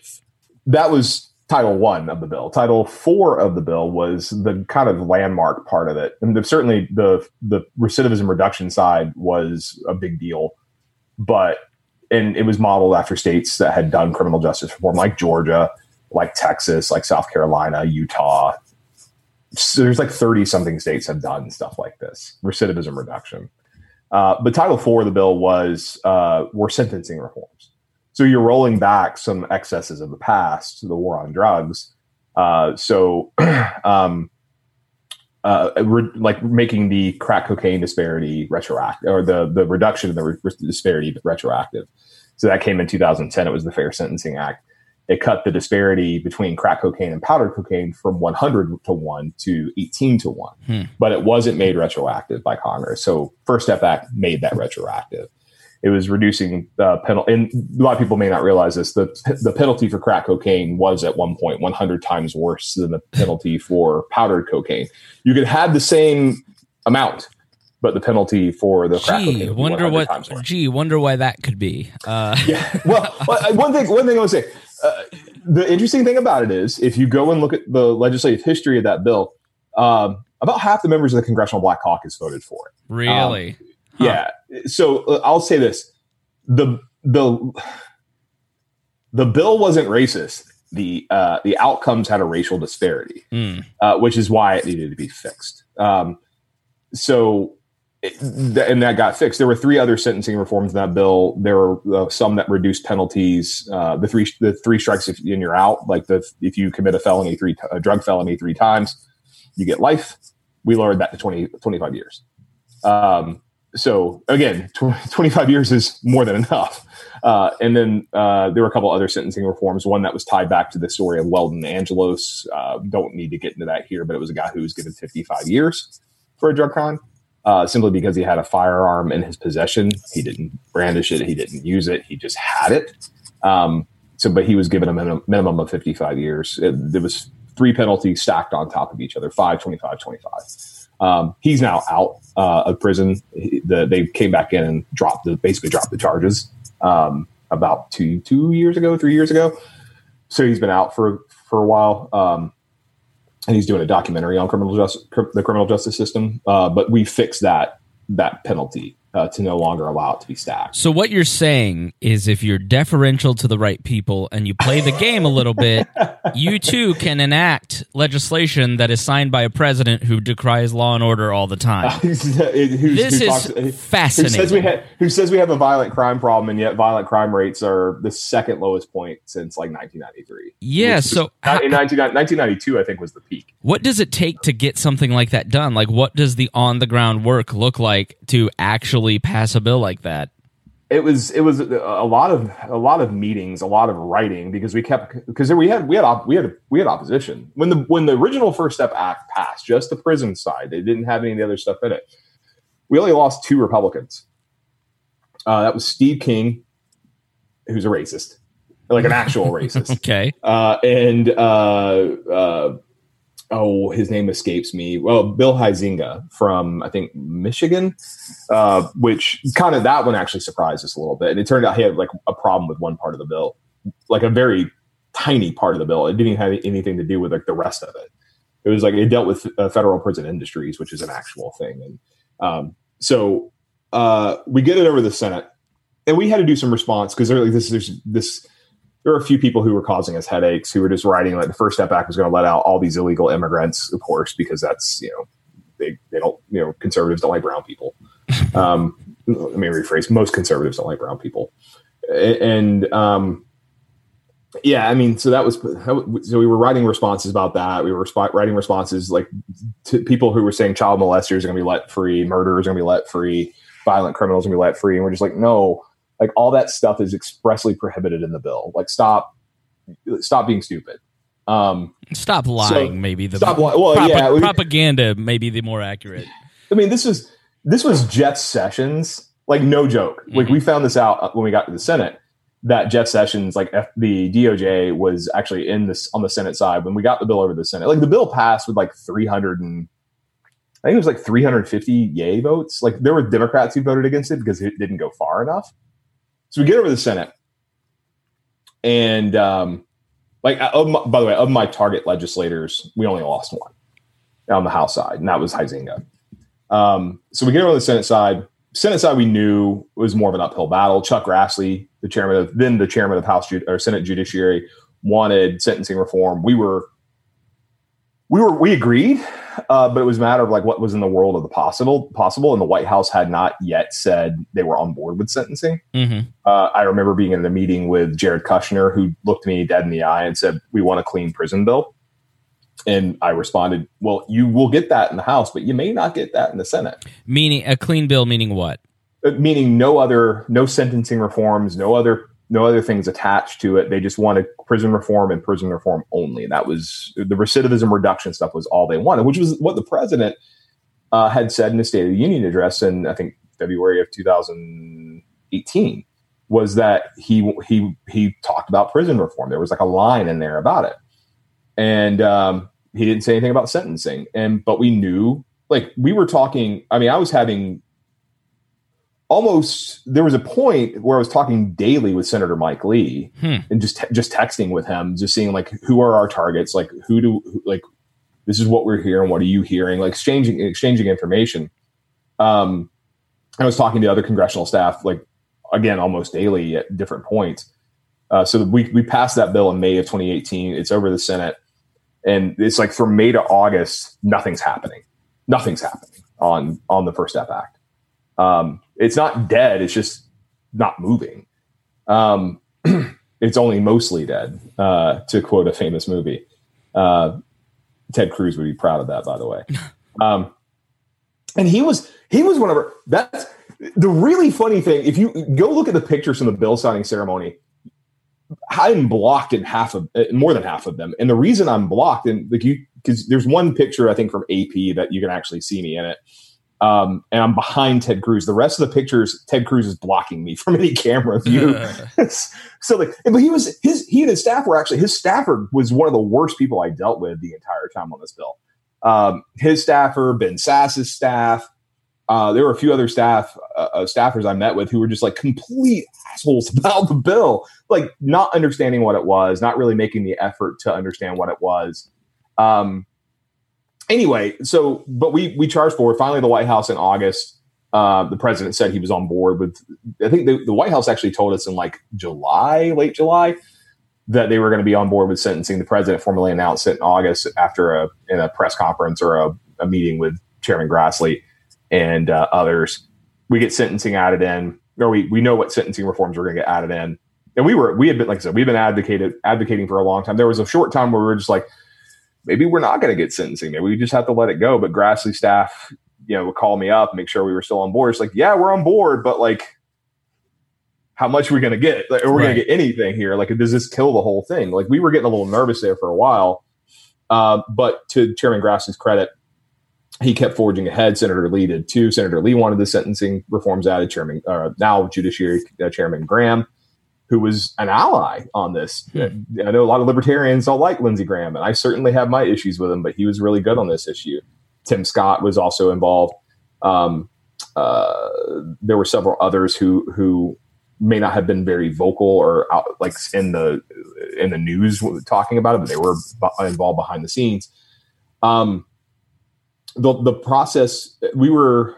that was Title One of the bill. Title Four of the bill was the kind of landmark part of it, and the, certainly the the recidivism reduction side was a big deal, but and it was modeled after states that had done criminal justice reform, like Georgia, like Texas, like South Carolina, Utah. So there's like 30 something states have done stuff like this, recidivism reduction. Uh, but Title IV of the bill was uh, were sentencing reforms. So you're rolling back some excesses of the past, the war on drugs. Uh, so, um, uh, re- like making the crack cocaine disparity retroactive, or the the reduction of the re- disparity retroactive. So that came in 2010. It was the Fair Sentencing Act. It cut the disparity between crack cocaine and powdered cocaine from 100 to 1 to 18 to 1. Hmm. But it wasn't made retroactive by Congress. So First Step Act made that retroactive. It was reducing the penalty. And a lot of people may not realize this. The, the penalty for crack cocaine was at one point 100 times worse than the penalty for powdered cocaine. You could have the same amount, but the penalty for the crack cocaine Gee, be wonder what. times worse. Gee, wonder why that could be. Uh, Yeah. Well, one thing, one thing I would say, uh, the interesting thing about it is, if you go and look at the legislative history of that bill, um, about half the members of the Congressional Black Caucus voted for it. really? Huh. Yeah. So uh, I'll say this: the the the bill wasn't racist. The uh, the outcomes had a racial disparity Mm. uh, which is why it needed to be fixed. Um, so, it, th- and that got fixed. There were three other sentencing reforms in that bill. There were uh, some that reduced penalties. Uh, the three the three strikes if and you're out. Like the if you commit a felony three t- a drug felony three times, you get life. We lowered that to 20, 25 years. Um, so again, tw- 25 years is more than enough. Uh, and then uh, there were a couple other sentencing reforms. One that was tied back to the story of Weldon Angelos. Uh, don't need to get into that here, but it was a guy who was given 55 years for a drug crime uh, simply because he had a firearm in his possession. He didn't brandish it. He didn't use it. He just had it. Um, so, but he was given a minimum, minimum of 55 years. There was three penalties stacked on top of each other, 5, 25, 25. Um, he's now out uh, of prison. He, the, they came back in and dropped the basically dropped the charges um, about two two years ago, three years ago. So he's been out for for a while, um, and he's doing a documentary on criminal justice, the criminal justice system. Uh, but we fixed that that penalty uh, to no longer allow it to be stacked. So what you're saying is, if you're deferential to the right people and you play the game a little bit, you too can enact legislation that is signed by a president who decries law and order all the time. Who's- This who is talks- who fascinating. says we ha- who says we have a violent crime problem, and yet violent crime rates are the second lowest point since like 1993. Yeah, so was- how- in 19, 1992, I think was the peak. What does it take to get something like that done? Like, what does the on the ground work look like to actually pass a bill like that? it was it was a lot of a lot of meetings, a lot of writing because we kept because we had we had op, we had we had opposition when the when the original First Step Act passed, just the prison side. They didn't have any of the other stuff in it. We only lost two Republicans. Uh, that was Steve King, who's a racist, like an actual racist. okay, uh, and uh, uh, oh, his name escapes me. Well, Bill Huizenga from I think Michigan, uh, which kind of that one actually surprised us a little bit. And it turned out he had like a problem with one part of the bill, like a very tiny part of the bill. It didn't have anything to do with like the rest of it. It was like it dealt with uh, federal prison industries, which is an actual thing. And um, so uh, we get it over the Senate, and we had to do some response because like this there's this there were a few people who were causing us headaches who were just writing like the First Step Act was going to let out all these illegal immigrants, of course, because that's you know they they don't you know conservatives don't like brown people. Um, let me rephrase: most conservatives don't like brown people, and um, yeah, I mean, so that was so we were writing responses about that. We were writing responses like to people who were saying child molesters are going to be let free, murderers are going to be let free, violent criminals are going to be let free, and we're just like, no, like all that stuff is expressly prohibited in the bill. Like stop, stop being stupid. Um, stop lying. So, maybe the stop li- well, yeah, propaganda may be the more accurate. I mean, this was this was Jeff Sessions. Like no joke. Mm-hmm. Like we found this out when we got to the Senate that Jeff Sessions, like F- the DOJ, was actually in this on the Senate side when we got the bill over the Senate. Like the bill passed with like 300 and I think it was like 350 yay votes. Like there were Democrats who voted against it because it didn't go far enough. So we get over the Senate, and um, like my, by the way, of my target legislators, we only lost one on the House side, and that was Huizenga. Um, so we get over the Senate side. Senate side, we knew was more of an uphill battle. Chuck Grassley, the chairman of then the chairman of House or Senate Judiciary, wanted sentencing reform. We were we were we agreed, uh, but it was a matter of like what was in the world of the possible possible, and the White House had not yet said they were on board with sentencing. Mm-hmm. Uh, I remember being in a meeting with Jared Kushner, who looked me dead in the eye and said, "We want a clean prison bill." And I responded, "Well, you will get that in the House, but you may not get that in the Senate." Meaning a clean bill, meaning what? Uh, meaning no other, no sentencing reforms, no other no other things attached to it. They just wanted prison reform and prison reform only. And that was the recidivism reduction stuff was all they wanted, which was what the president uh, had said in the State of the Union address in I think February of 2018 was that he he he talked about prison reform. There was like a line in there about it, and um, he didn't say anything about sentencing. And but we knew like we were talking. I mean, I was having almost there was a point where I was talking daily with Senator Mike Lee hmm. and just just texting with him, just seeing like who are our targets, like who do like this is what we're hearing, what are you hearing, like exchanging exchanging information. Um, I was talking to other congressional staff, like again, almost daily at different points. Uh, so we we passed that bill in May of 2018. It's over the Senate, and it's like from May to August, nothing's happening. Nothing's happening on on the First Step Act. Um, it's not dead. It's just not moving. Um, it's only mostly dead, uh, to quote a famous movie. Uh, Ted Cruz would be proud of that, by the way. Um, and he was he was one of our. That's the really funny thing. If you go look at the pictures from the bill signing ceremony, I'm blocked in half of uh, more than half of them. And the reason I'm blocked and like you because there's one picture I think from AP that you can actually see me in it um, and I'm behind Ted Cruz. The rest of the pictures, Ted Cruz is blocking me from any camera view. so like, but he was his he and his staff were actually his staffer was one of the worst people I dealt with the entire time on this bill. Um, his staffer, Ben Sasse's staff. Uh, there were a few other staff uh, uh, staffers I met with who were just like complete assholes about the bill, like not understanding what it was, not really making the effort to understand what it was. Um, anyway, so but we we charged forward. Finally, the White House in August, uh, the president said he was on board with. I think the, the White House actually told us in like July, late July, that they were going to be on board with sentencing. The president formally announced it in August after a in a press conference or a, a meeting with Chairman Grassley and uh, others. We get sentencing added in, or we we know what sentencing reforms are going to get added in. And we were we had been like I said we've been advocated advocating for a long time. There was a short time where we were just like maybe we're not going to get sentencing. Maybe we just have to let it go. But Grassley staff, you know, would call me up, make sure we were still on board. It's like, yeah, we're on board, but like, how much are we going to get? Like, are we right. going to get anything here? Like, does this kill the whole thing? Like, we were getting a little nervous there for a while. Uh, but to Chairman Grassley's credit, he kept forging ahead. Senator Lee did too. Senator Lee wanted the sentencing reforms added. Chairman, uh, now Judiciary uh, Chairman Graham, who was an ally on this. Hmm. I know a lot of libertarians don't like Lindsey Graham, and I certainly have my issues with him, but he was really good on this issue. Tim Scott was also involved. Um, uh, there were several others who who may not have been very vocal or out, like in the in the news talking about it, but they were involved behind the scenes. Um, the the process we were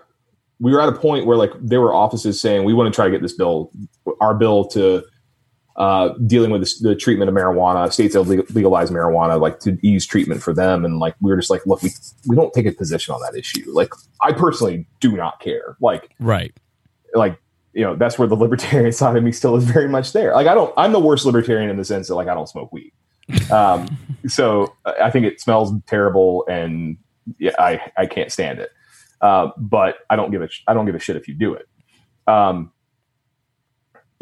we were at a point where like there were offices saying we want to try to get this bill our bill to uh, dealing with the, the, treatment of marijuana. States have legalized marijuana like to ease treatment for them. And like we were just like look we we don't take a position on that issue. Like i personally do not care. Like right. like you know that's where the libertarian side of me still is very much there. Like i don't i'm the worst libertarian in the sense that like i don't smoke weed. Um so i think it smells terrible and yeah, I, I can't stand it. Uh, but I don't give a I don't give a shit if you do it. Um,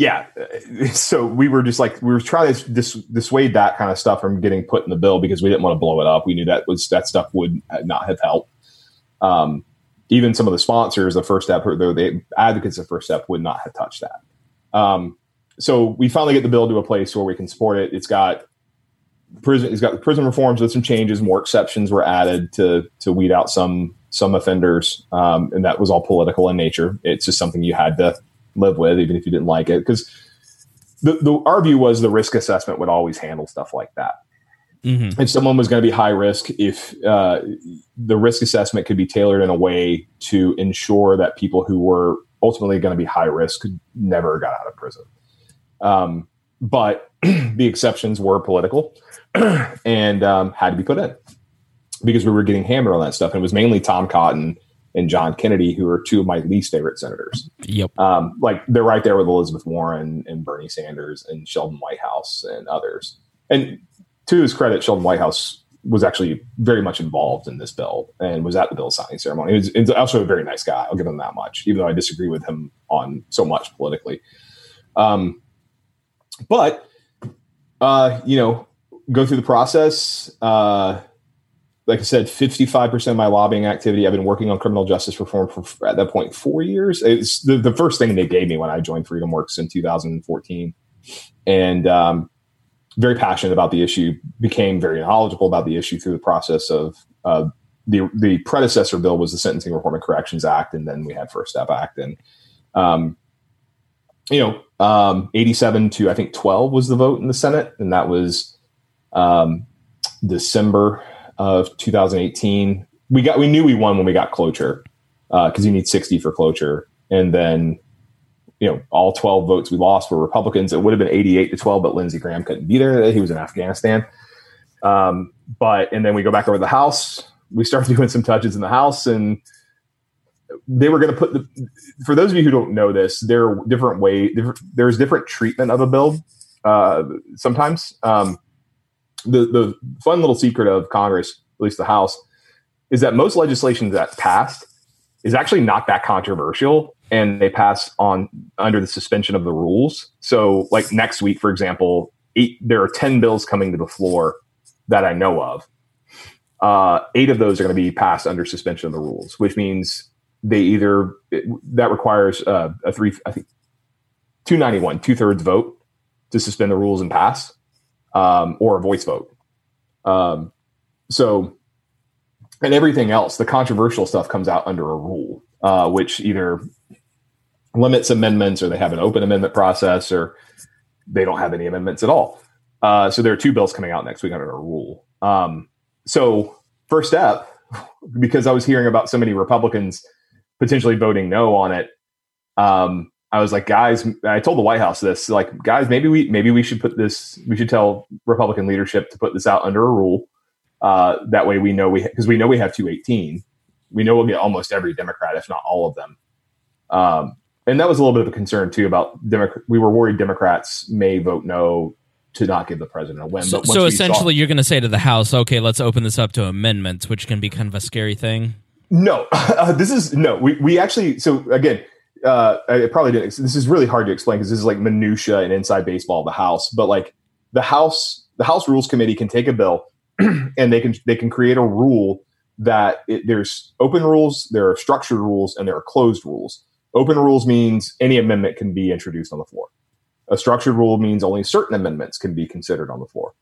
yeah, so we were just like we were trying to dis- dissuade that kind of stuff from getting put in the bill because we didn't want to blow it up. We knew that was that stuff would not have helped. Um, even some of the sponsors, the first step, or the advocates of first step, would not have touched that. Um, so we finally get the bill to a place where we can support it. It's got prison he's got prison reforms with some changes more exceptions were added to to weed out some some offenders um, and that was all political in nature it's just something you had to live with even if you didn't like it because the, the our view was the risk assessment would always handle stuff like that mm-hmm. if someone was going to be high risk if uh, the risk assessment could be tailored in a way to ensure that people who were ultimately going to be high risk never got out of prison um, but the exceptions were political and um, had to be put in because we were getting hammered on that stuff. And it was mainly Tom Cotton and John Kennedy, who are two of my least favorite senators. Yep. Um, like they're right there with Elizabeth Warren and Bernie Sanders and Sheldon Whitehouse and others. And to his credit, Sheldon Whitehouse was actually very much involved in this bill and was at the bill signing ceremony. He was, also a very nice guy. I'll give him that much, even though I disagree with him on so much politically. Um, but uh, you know, go through the process. Uh, like I said, 55% of my lobbying activity, I've been working on criminal justice reform for at that point four years. It's the, the first thing they gave me when I joined FreedomWorks in 2014. And um, very passionate about the issue, became very knowledgeable about the issue through the process of uh, the the predecessor bill was the Sentencing Reform and Corrections Act, and then we had First Step Act, and um, you know, um, 87 to I think 12 was the vote in the Senate, and that was um, December of 2018. We got we knew we won when we got cloture because uh, you need 60 for cloture, and then you know all 12 votes we lost were Republicans. It would have been 88 to 12, but Lindsey Graham couldn't be there. He was in Afghanistan. Um, but and then we go back over the House. We start doing some touches in the House and they were going to put the for those of you who don't know this there are different way there's different treatment of a bill uh, sometimes um, the the fun little secret of congress at least the house is that most legislation that passed is actually not that controversial and they pass on under the suspension of the rules. So like next week for example eight there are 10 bills coming to the floor that i know of. Uh, eight of those are going to be passed under suspension of the rules which means they either that requires uh, a three, I think, two ninety one, two thirds vote to suspend the rules and pass, um, or a voice vote. Um, so, and everything else, the controversial stuff comes out under a rule, uh, which either limits amendments or they have an open amendment process or they don't have any amendments at all. Uh, so there are two bills coming out next week under a rule. Um, so first step, because I was hearing about so many Republicans potentially voting no on it, um, I was like, guys, I told the White House this, like, guys, maybe we maybe we should put this, we should tell Republican leadership to put this out under a rule. Uh, that way, we know we because we know we have 218. We know we'll get almost every Democrat, if not all of them. Um, and that was a little bit of a concern too about Democrat. We were worried Democrats may vote no to not give the president a win. So, so essentially, saw- you're going to say to the House, okay, let's open this up to amendments, which can be kind of a scary thing. No, uh, this is no. We we actually so again, uh, probably didn't. This is really hard to explain because this is like minutia and inside baseball of the House. But like the House, the House Rules Committee can take a bill and they can they can create a rule that it, there's open rules, there are structured rules, and there are closed rules. Open rules means any amendment can be introduced on the floor. A structured rule means only certain amendments can be considered on the floor.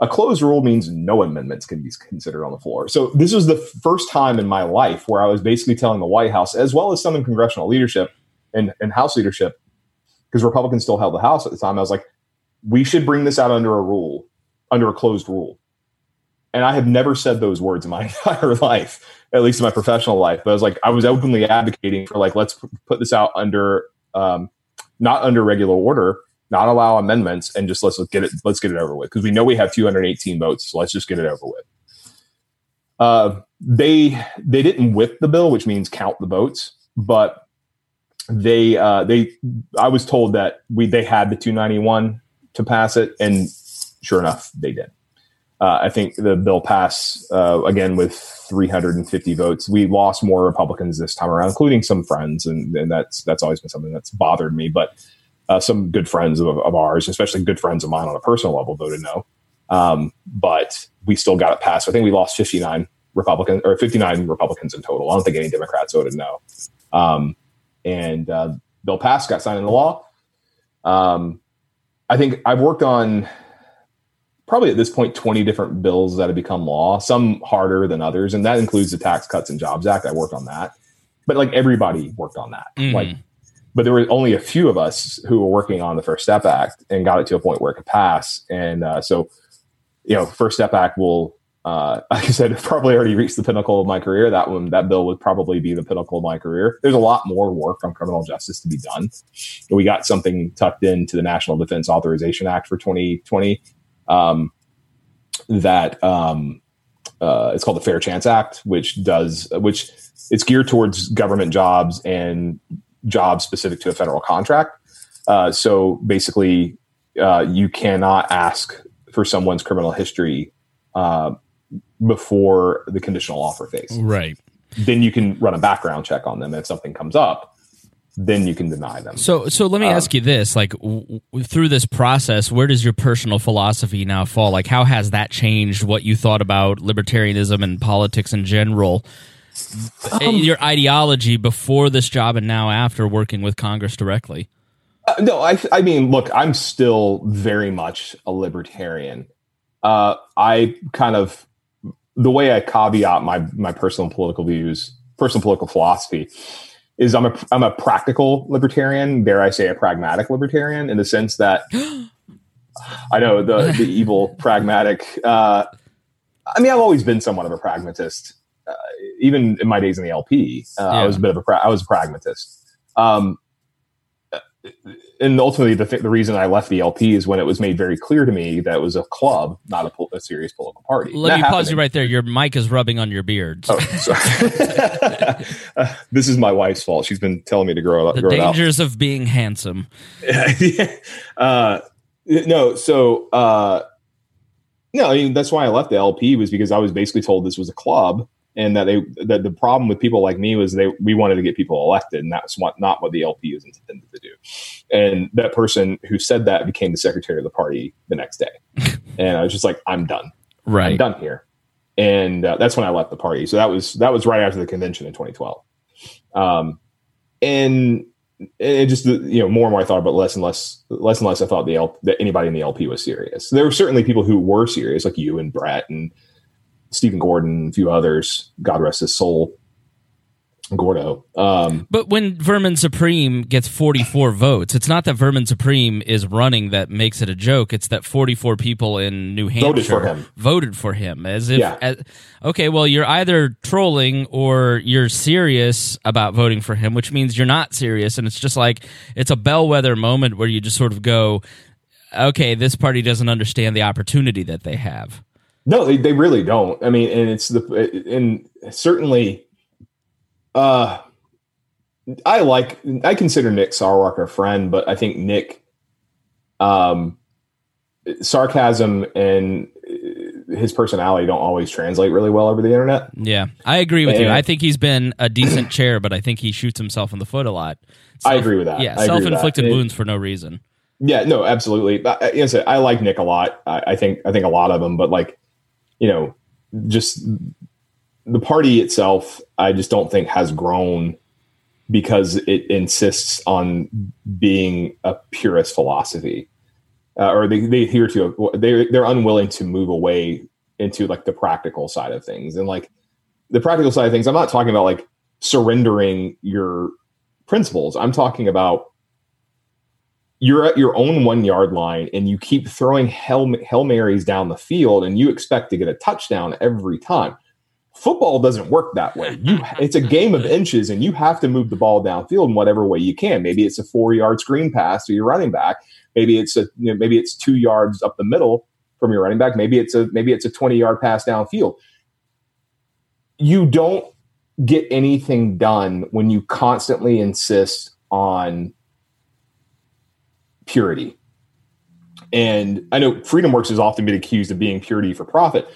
A closed rule means no amendments can be considered on the floor. So this was the first time in my life where I was basically telling the White House, as well as some in congressional leadership and, and House leadership, because Republicans still held the House at the time, I was like, we should bring this out under a rule, under a closed rule. And I have never said those words in my entire life, at least in my professional life. But I was like, I was openly advocating for like, let's put this out under, um, not under regular order, not allow amendments, and just let's get it, let's get it over with because we know we have 218 votes, so let's just get it over with. Uh, they they didn't whip the bill, which means count the votes, but they uh, they I was told that we they had the 291 to pass it, and sure enough, they did. Uh, I think the bill passed uh, again with 350 votes. We lost more Republicans this time around, including some friends, and, and that's that's always been something that's bothered me. But uh, some good friends of, of, ours, especially good friends of mine on a personal level, voted no. Um, but we still got it passed. I think we lost 59 Republicans or 59 Republicans in total. I don't think any Democrats voted no. Um, and uh, bill passed, got signed into law. Um, I think I've worked on probably at this point 20 different bills that have become law some harder than others and that includes the tax cuts and jobs act i worked on that but like everybody worked on that mm. like but there were only a few of us who were working on the first step act and got it to a point where it could pass and uh, so you know first step act will uh, like I said, probably already reached the pinnacle of my career. That one, that bill would probably be the pinnacle of my career. There's a lot more work on criminal justice to be done. We got something tucked into the National Defense Authorization Act for 2020 um, that um, uh, it's called the Fair Chance Act, which does which it's geared towards government jobs and jobs specific to a federal contract. Uh, so basically, uh, you cannot ask for someone's criminal history uh, before the conditional offer phase. Right. Then you can run a background check on them if something comes up then you can deny them. So, so let me um, ask you this: like w- through this process, where does your personal philosophy now fall? Like, how has that changed what you thought about libertarianism and politics in general? Um, your ideology before this job and now after working with Congress directly. Uh, no, I, I mean, look, I'm still very much a libertarian. Uh, I kind of the way I caveat my my personal political views, personal political philosophy is I'm a I'm a practical libertarian, dare I say a pragmatic libertarian, in the sense that I know the the evil pragmatic. Uh, I mean, I've always been somewhat of a pragmatist, uh, even in my days in the LP. Uh, yeah. I was a bit of a pra- I was a pragmatist. Um, and ultimately, the, th- the reason I left the LP is when it was made very clear to me that it was a club, not a, a serious political party. Let me pause you right there. Your mic is rubbing on your beard. Oh, sorry. uh, this is my wife's fault. She's been telling me to grow up. The grow dangers of being handsome. uh, no, so uh, no, I mean that's why I left the LP was because I was basically told this was a club and that they that the problem with people like me was they we wanted to get people elected, and that's what not what the LP is intended to do. And that person who said that became the secretary of the party the next day, and I was just like, I'm done, right, I'm done here, and uh, that's when I left the party. So that was that was right after the convention in 2012, um, and it just you know more and more I thought about less and less less and less I thought the L, that anybody in the LP was serious. There were certainly people who were serious, like you and Brett and Stephen Gordon, a few others, God rest his soul, Gordo. Um, but when Vermin Supreme gets 44 votes, it's not that Vermin Supreme is running that makes it a joke. It's that 44 people in New Hampshire voted for him. Voted for him as if, yeah. as, okay, well, you're either trolling or you're serious about voting for him, which means you're not serious. And it's just like, it's a bellwether moment where you just sort of go, okay, this party doesn't understand the opportunity that they have. No, they, they really don't. I mean, and it's the and certainly, uh, I like I consider Nick Sarwark a friend, but I think Nick, um, sarcasm and his personality don't always translate really well over the internet. Yeah, I agree with and, you. I think he's been a decent chair, but I think he shoots himself in the foot a lot. Self, I agree with that. Yeah, self inflicted wounds for no reason. Yeah, no, absolutely. I, you know, I like Nick a lot. I, I think I think a lot of them, but like, you know, just the party itself, I just don't think has grown because it insists on being a purist philosophy, uh, or they they adhere to they they're unwilling to move away into like the practical side of things, and like the practical side of things. I'm not talking about like surrendering your principles. I'm talking about you're at your own one yard line and you keep throwing Hail, Hail Marys down the field and you expect to get a touchdown every time. Football doesn't work that way. You, it's a game of inches and you have to move the ball downfield in whatever way you can. Maybe it's a four yard screen pass to your running back. Maybe it's a, you know, maybe it's two yards up the middle from your running back. Maybe it's a, maybe it's a 20 yard pass downfield. You don't get anything done when you constantly insist on purity. And I know FreedomWorks has often been accused of being purity for profit.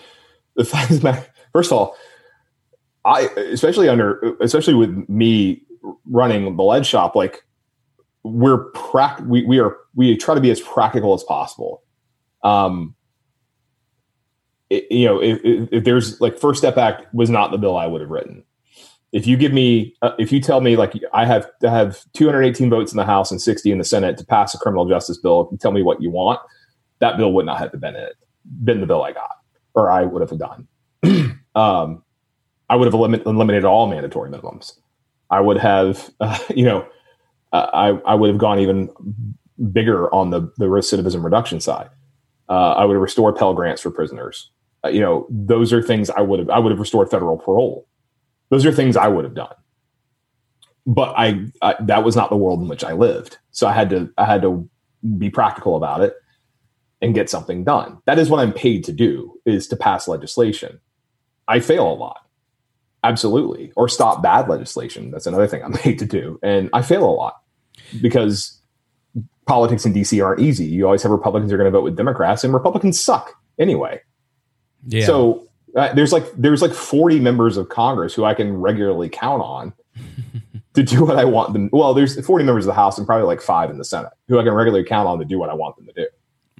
The fact is, first of all, I especially under especially with me running the lead shop, like we're prac we, we are we try to be as practical as possible. Um, it, you know, if, if, there's like First Step Act was not the bill I would have written if you give me uh, if you tell me like i have to have 218 votes in the house and 60 in the senate to pass a criminal justice bill tell me what you want that bill would not have been it been the bill i got or i would have done. Um, i would have eliminated, eliminated all mandatory minimums. I would have uh, you know uh, I, I would have gone even bigger on the, the recidivism reduction side. Uh, i would have restored pell grants for prisoners. Uh, you know those are things i would have i would have restored federal parole those are things I would have done. But I, I that was not the world in which I lived. So I had to I had to be practical about it and get something done. That is what I'm paid to do is to pass legislation. I fail a lot. Absolutely. Or stop bad legislation. That's another thing I'm paid to do. And I fail a lot because politics in DC aren't easy. You always have Republicans who are going to vote with Democrats and Republicans suck anyway. Yeah. So uh, there's like there's like 40 members of Congress who I can regularly count on to do what I want them. Well, there's 40 members of the House and probably like five in the Senate who I can regularly count on to do what I want them to do.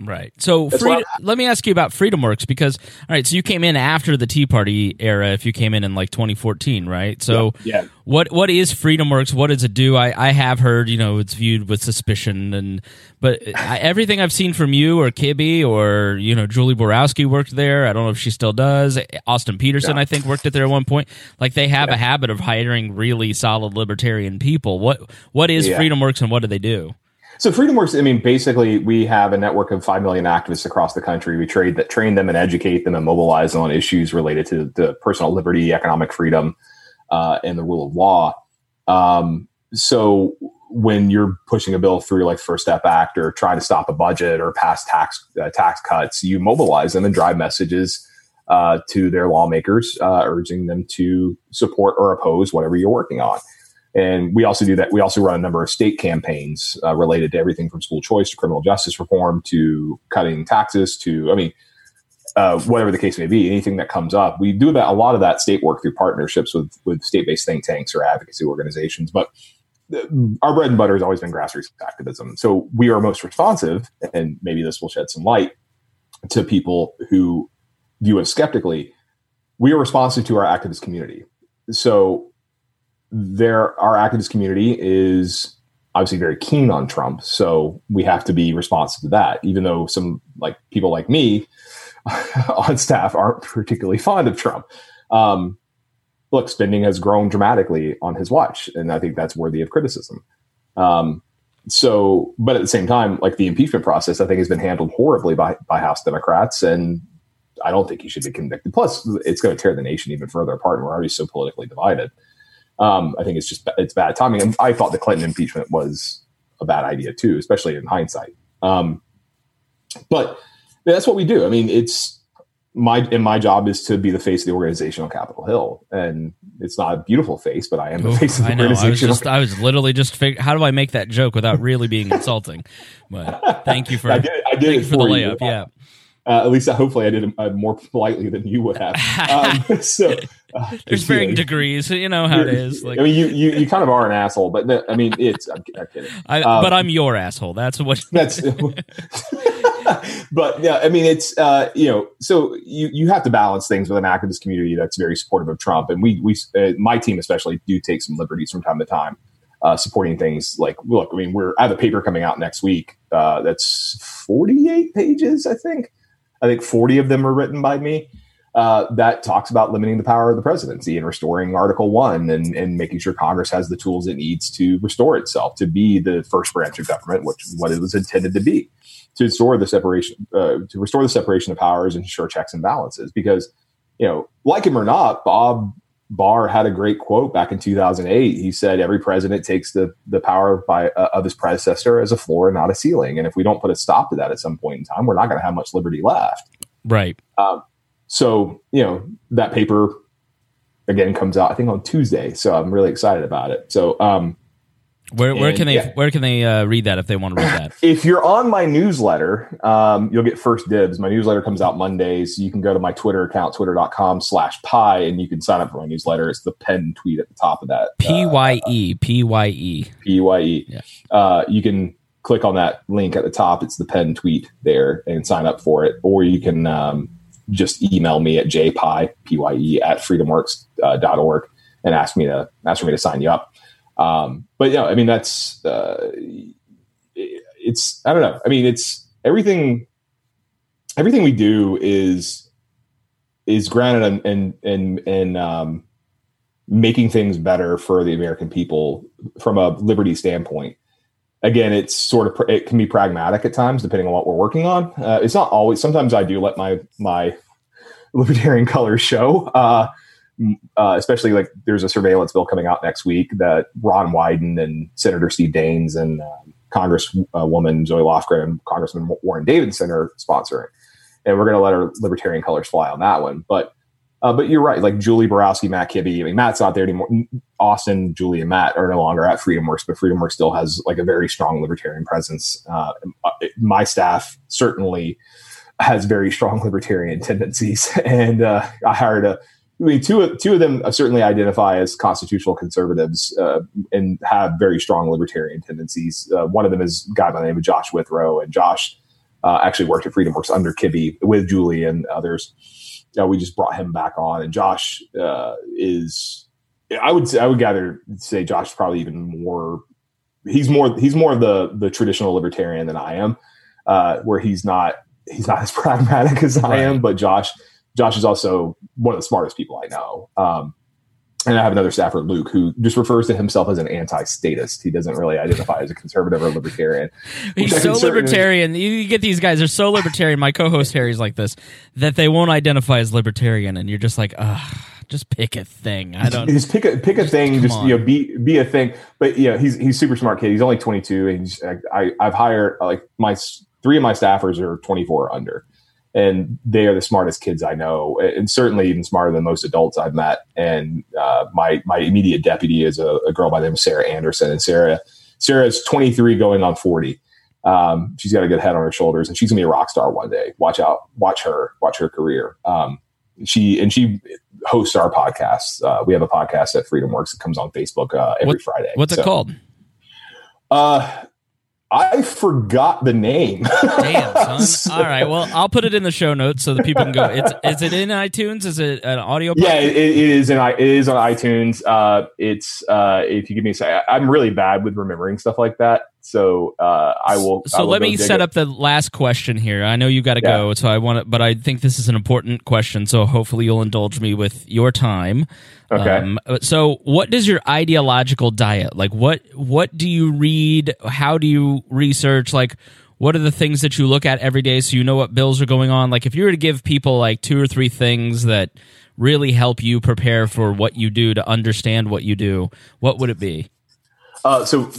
Right. So, free, let me ask you about FreedomWorks because, all right, so you came in after the Tea Party era. If you came in in like 2014, right? So, yeah. yeah. What what is FreedomWorks? What does it do? I, I have heard, you know, it's viewed with suspicion, and but I, everything I've seen from you or Kibbe or you know Julie Borowski worked there. I don't know if she still does. Austin Petersen yeah. I think, worked it there at one point. Like they have yeah. a habit of hiring really solid libertarian people. What what is FreedomWorks and what do they do? So FreedomWorks, I mean, basically, we have a network of five million activists across the country. We trade that train them and educate them and mobilize them on issues related to the personal liberty, economic freedom, uh, and the rule of law. Um, so when you're pushing a bill through like First Step Act or trying to stop a budget or pass tax uh, tax cuts, you mobilize them and drive messages uh, to their lawmakers, uh, urging them to support or oppose whatever you're working on. And we also do that. We also run a number of state campaigns uh, related to everything from school choice to criminal justice reform to cutting taxes to, I mean, uh, whatever the case may be, anything that comes up. We do that a lot of that state work through partnerships with with state based think tanks or advocacy organizations. But our bread and butter has always been grassroots activism. So we are most responsive, and maybe this will shed some light to people who view us skeptically. We are responsive to our activist community. So there our activist community is obviously very keen on Trump, so we have to be responsive to that. Even though some like people like me on staff aren't particularly fond of Trump. Um, look, spending has grown dramatically on his watch, and I think that's worthy of criticism. Um, so, but at the same time, like the impeachment process, I think has been handled horribly by by House Democrats, and I don't think he should be convicted. Plus, it's going to tear the nation even further apart, and we're already so politically divided. Um, I think it's just it's bad timing. And I thought the Clinton impeachment was a bad idea too, especially in hindsight. Um, but that's what we do. I mean, it's my and my job is to be the face of the organization on Capitol Hill, and it's not a beautiful face, but I am the Ooh, face of the I know. organization. I was, just, I was literally just figuring, how do I make that joke without really being insulting? But thank you for I did, I did for, the layup. Yeah. Uh, at least, uh, hopefully, I did it uh, more politely than you would have. Um, so, uh, there's varying degrees. You know how it is. Like, I mean, you, you you kind of are an asshole, but no, I mean, it's. I'm, I'm kidding. I, um, but I'm your asshole. That's what. That's. but yeah, I mean, it's uh, you know, so you you have to balance things with an activist community that's very supportive of Trump, and we we uh, my team especially do take some liberties from time to time, uh, supporting things like look. I mean, we're I have a paper coming out next week uh, that's 48 pages, I think. I think 40 of them are written by me. Uh, that talks about limiting the power of the presidency and restoring Article One and, and making sure Congress has the tools it needs to restore itself to be the first branch of government, which what it was intended to be to restore the separation uh, to restore the separation of powers and ensure checks and balances. Because you know, like him or not, Bob Barr had a great quote back in 2008. He said, "Every president takes the the power by uh, of his predecessor as a floor, not a ceiling. And if we don't put a stop to that at some point in time, we're not going to have much liberty left." Right. Um, so you know that paper again comes out, I think on Tuesday. So I'm really excited about it. So um, where, where and, can they yeah. where can they uh, read that if they want to read that? If you're on my newsletter, um, you'll get first dibs. My newsletter comes out Mondays. You can go to my Twitter account, twitter.com slash pye, and you can sign up for my newsletter. It's the pen tweet at the top of that. Uh, P Y E. P Y E. P Y E. Uh, you can click on that link at the top. It's the pen tweet there and sign up for it. Or you can um, just email me at jpye, P-Y-E, at freedomworks.org uh, and ask me to ask for me to sign you up. Um, but yeah, I mean that's uh, it's I don't know. I mean it's everything. Everything we do is is grounded in in in, um, making things better for the American people from a liberty standpoint. Again, it's sort of it can be pragmatic at times depending on what we're working on. Uh, it's not always. Sometimes I do let my my libertarian colors show. Uh, uh, especially like there's a surveillance bill coming out next week that Ron Wyden and Senator Steve Daines and uh, Congresswoman Zoe Lofgren and Congressman Warren Davidson are sponsoring, and we're going to let our libertarian colors fly on that one. But uh, but you're right, like Julie Borowski, Matt Kibbe. I mean, Matt's not there anymore. Austin, Julie, and Matt are no longer at FreedomWorks, but FreedomWorks still has like a very strong libertarian presence. Uh, my staff certainly has very strong libertarian tendencies, and uh, I hired a I mean, two of, two of them certainly identify as constitutional conservatives uh, and have very strong libertarian tendencies. Uh, one of them is a guy by the name of Josh Withrow, and Josh uh, actually worked at FreedomWorks under Kibbe with Julie and others. Uh, we just brought him back on, and Josh uh, is, I would say, I would gather say Josh is probably even more. He's more he's more of the the traditional libertarian than I am, uh, where he's not he's not as pragmatic as I am, but Josh Josh is also one of the smartest people I know. Um, and I have another staffer, Luke, who just refers to himself as an anti-statist. He doesn't really identify as a conservative or libertarian. He's so libertarian. You get these guys; they're so libertarian. My co-host Harry's like this that they won't identify as libertarian, and you're just like, ugh, just pick a thing. I don't just pick a pick a thing. Just on. you know, be be a thing. But you know, he's he's super smart kid. He's only 22, and I I've hired like my three of my staffers are 24 under and they are the smartest kids I know, and certainly even smarter than most adults I've met. And uh, my my immediate deputy is a, a, girl by the name of Sarah Anderson, and Sarah Sarah is 23, going on 40. Um, she's got a good head on her shoulders, and she's gonna be a rock star one day. Watch out, watch her, watch her career. Um, she and she hosts our podcast. Uh, we have a podcast at FreedomWorks that comes on Facebook uh, every what, Friday. What's so, it called? Uh, I forgot the name. Damn, son. so, All right. Well, I'll put it in the show notes so that people can go. It's is it in iTunes? Is it an audio? Yeah, it, it is. In, it is on iTunes. Uh, it's uh, if you give me a second, I'm really bad with remembering stuff like that. So uh, I will. So I will let me set it. up the last question here. I know you got to yeah. go, so I want to, but I think this is an important question. So hopefully you'll indulge me with your time. Okay. Um, so what does your ideological diet like? What what do you read? How do you research? Like what are the things that you look at every day so you know what bills are going on? Like if you were to give people like two or three things that really help you prepare for what you do to understand what you do, what would it be? Uh, so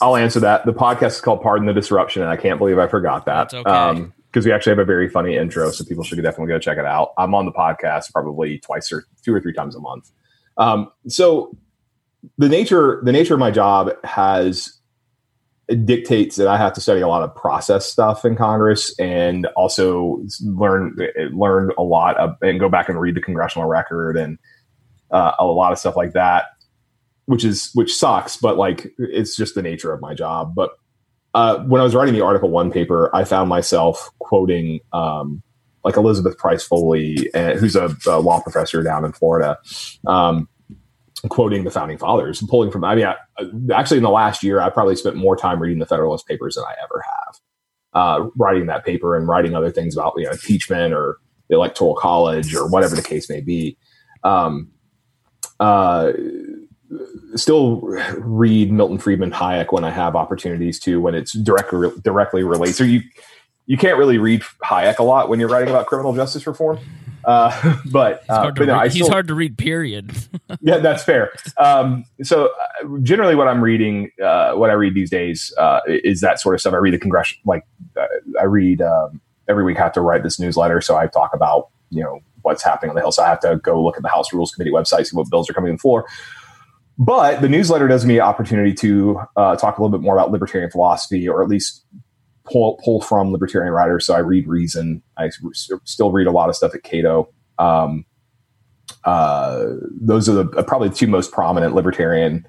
I'll answer that. The podcast is called Pardon the Disruption, and I can't believe I forgot that. okay. Um, because we actually have a very funny intro, so people should definitely go check it out. I'm on the podcast probably twice or two or three times a month. Um, so the nature the nature of my job has it dictates that I have to study a lot of process stuff in Congress and also learn learn a lot of, and go back and read the congressional record and uh, a lot of stuff like that, which is which sucks, but like it's just the nature of my job. But uh, when I was writing the Article One paper, I found myself quoting um, like Elizabeth Price Foley, uh, who's a, a, law professor down in Florida. Um, quoting the founding fathers and pulling from i mean I, actually in the last year i probably spent more time reading the federalist papers than i ever have uh, writing that paper and writing other things about you know impeachment or the electoral college or whatever the case may be um, uh, still read milton friedman hayek when i have opportunities to when it's directly directly related so you you can't really read hayek a lot when you're writing about criminal justice reform uh, but, uh, but no, he's hard to read. Period. yeah, that's fair. Um, so uh, generally, what I'm reading, uh, what I read these days, uh, is that sort of stuff. I read the congressional, like uh, I read um, every week. I have to write this newsletter, so I talk about you know what's happening on the hill. So I have to go look at the House Rules Committee website, see what bills are coming in floor. But the newsletter does me an opportunity to talk a little bit more about libertarian philosophy, or at least pull pull from libertarian writers. So I read Reason. I still read a lot of stuff at Cato. Um, uh, those are the uh, probably the two most prominent libertarian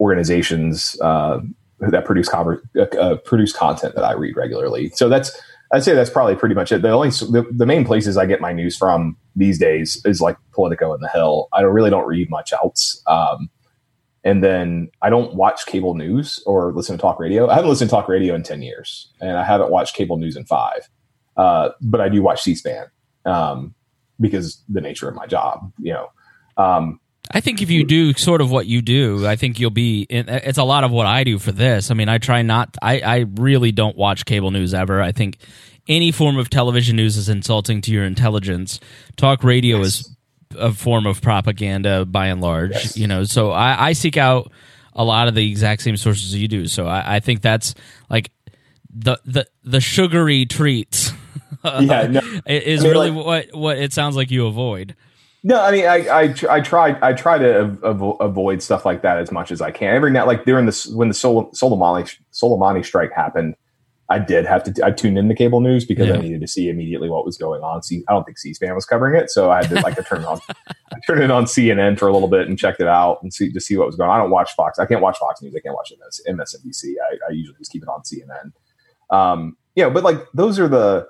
organizations uh, that produce uh, uh, produce content that I read regularly. So that's I'd say that's probably pretty much it. The only the, the main places I get my news from these days is like Politico and The Hill. I don't really don't read much else. Um, and then I don't watch cable news or listen to talk radio. I haven't listened to talk radio in 10 years, and I haven't watched cable news in five. Uh, but I do watch C SPAN um, because the nature of my job, you know. Um, I think if you do sort of what you do, I think you'll be. It's a lot of what I do for this. I mean, I try not. I, I really don't watch cable news ever. I think any form of television news is insulting to your intelligence. Talk radio yes. is a form of propaganda by and large. Yes. You know, so I, I, seek out a lot of the exact same sources you do. So I, I think that's like the the the sugary treats. yeah, no, is I mean, really like, what what it sounds like you avoid. No, I mean, I I, I try I try to avo- avoid stuff like that as much as I can. Every now, like during this when the Sol- Soleimani Soleimani strike happened, I did have to. I tuned in the cable news because yeah. I needed to see immediately what was going on. See, I don't think C-SPAN was covering it, so I had to like to turn it on. I turned it on CNN for a little bit and checked it out and see to see what was going on. I don't watch Fox. I can't watch Fox News. I can't watch MS, MSNBC. I, I usually just keep it on CNN. Um, know, but like those are the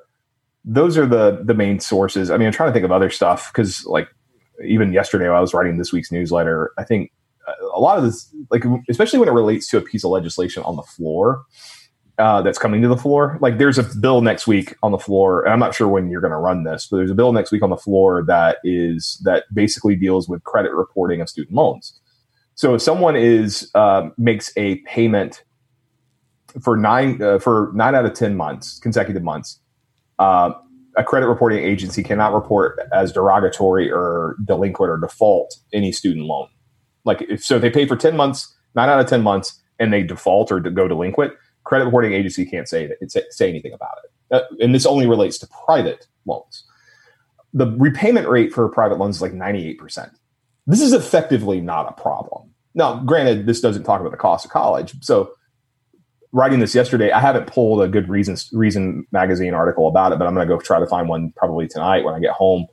those are the the main sources. I mean, I'm trying to think of other stuff because like even yesterday while I was writing this week's newsletter. I think a lot of this, like especially when it relates to a piece of legislation on the floor uh, that's coming to the floor. Like there's a bill next week on the floor, and I'm not sure when you're going to run this, but there's a bill next week on the floor that is that basically deals with credit reporting of student loans. So if someone is uh, makes a payment for nine uh, for nine out of ten months, consecutive months, uh, a credit reporting agency cannot report as derogatory or delinquent or default any student loan. Like if so, if they pay for ten months, nine out of ten months, and they default or go delinquent, credit reporting agency can't say say anything about it. Uh, and this only relates to private loans. The repayment rate for private loans is like 98%. This is effectively not a problem. Now, granted, this doesn't talk about the cost of college. So, writing this yesterday, I haven't pulled a good reason magazine article about it, but I'm going to go try to find one probably tonight when I get home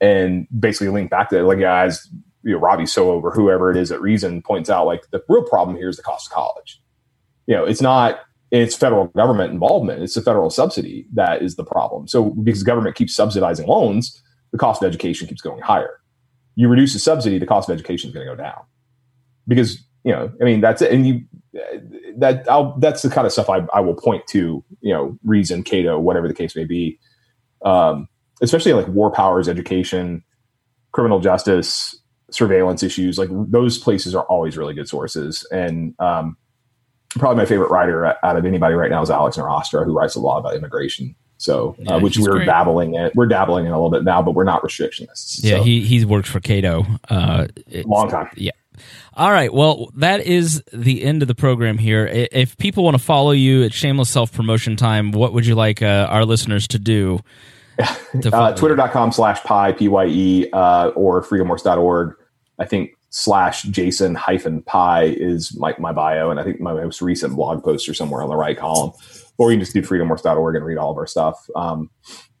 and basically link back to it. Like, guys, you know, Robby Soave or whoever it is at Reason points out, like the real problem here is the cost of college. You know, it's not it's federal government involvement. It's the federal subsidy that is the problem. So because government keeps subsidizing loans, the cost of education keeps going higher. You reduce the subsidy, the cost of education is going to go down. Because you know, I mean, that's it. And you that I'll, that's the kind of stuff I, I will point to. You know, Reason, Cato, whatever the case may be. Um, especially like war powers, education, criminal justice, surveillance issues. Like those places are always really good sources. And um, probably my favorite writer out of anybody right now is Alex Nowrasteh, who writes a lot about immigration. So, uh, yeah, uh, which we're great. dabbling in, we're dabbling in a little bit now, but we're not restrictionists. Yeah, so. he he's worked for Cato. Uh, Long time. Yeah. All right. Well, that is the end of the program here. If people want to follow you at Shameless Self Promotion Time, what would you like uh, our listeners to do? To uh, Twitter.com slash pye, P-Y-E, uh, or freedomworks.org. I think slash Jason hyphen Pye is my, my bio. And I think my most recent blog posts are somewhere on the right column. Or you can just do freedomworks.org and read all of our stuff. Um,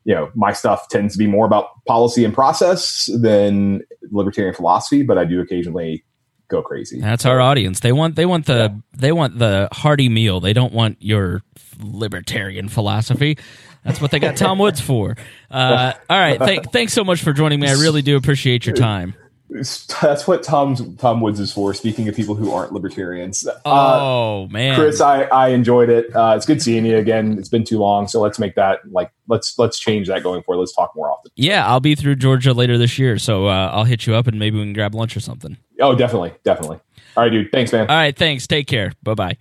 you know, my stuff tends to be more about policy and process than libertarian philosophy, but I do occasionally go crazy. That's our audience. They want they want the yeah. they want the hearty meal. They don't want your libertarian philosophy. That's what they got Tom Woods for. Uh, all right, th- thanks so much for joining me. I really do appreciate your time. That's what Tom's Tom Woods is for. Speaking of people who aren't libertarians. Oh uh, man, Chris, I, I enjoyed it. Uh, it's good seeing you again. It's been too long, so let's make that like let's let's change that going forward. Let's talk more often. Yeah, I'll be through Georgia later this year, so uh, I'll hit you up and maybe we can grab lunch or something. Oh, definitely, definitely. All right, dude. Thanks, man. All right, thanks. Take care. Bye bye.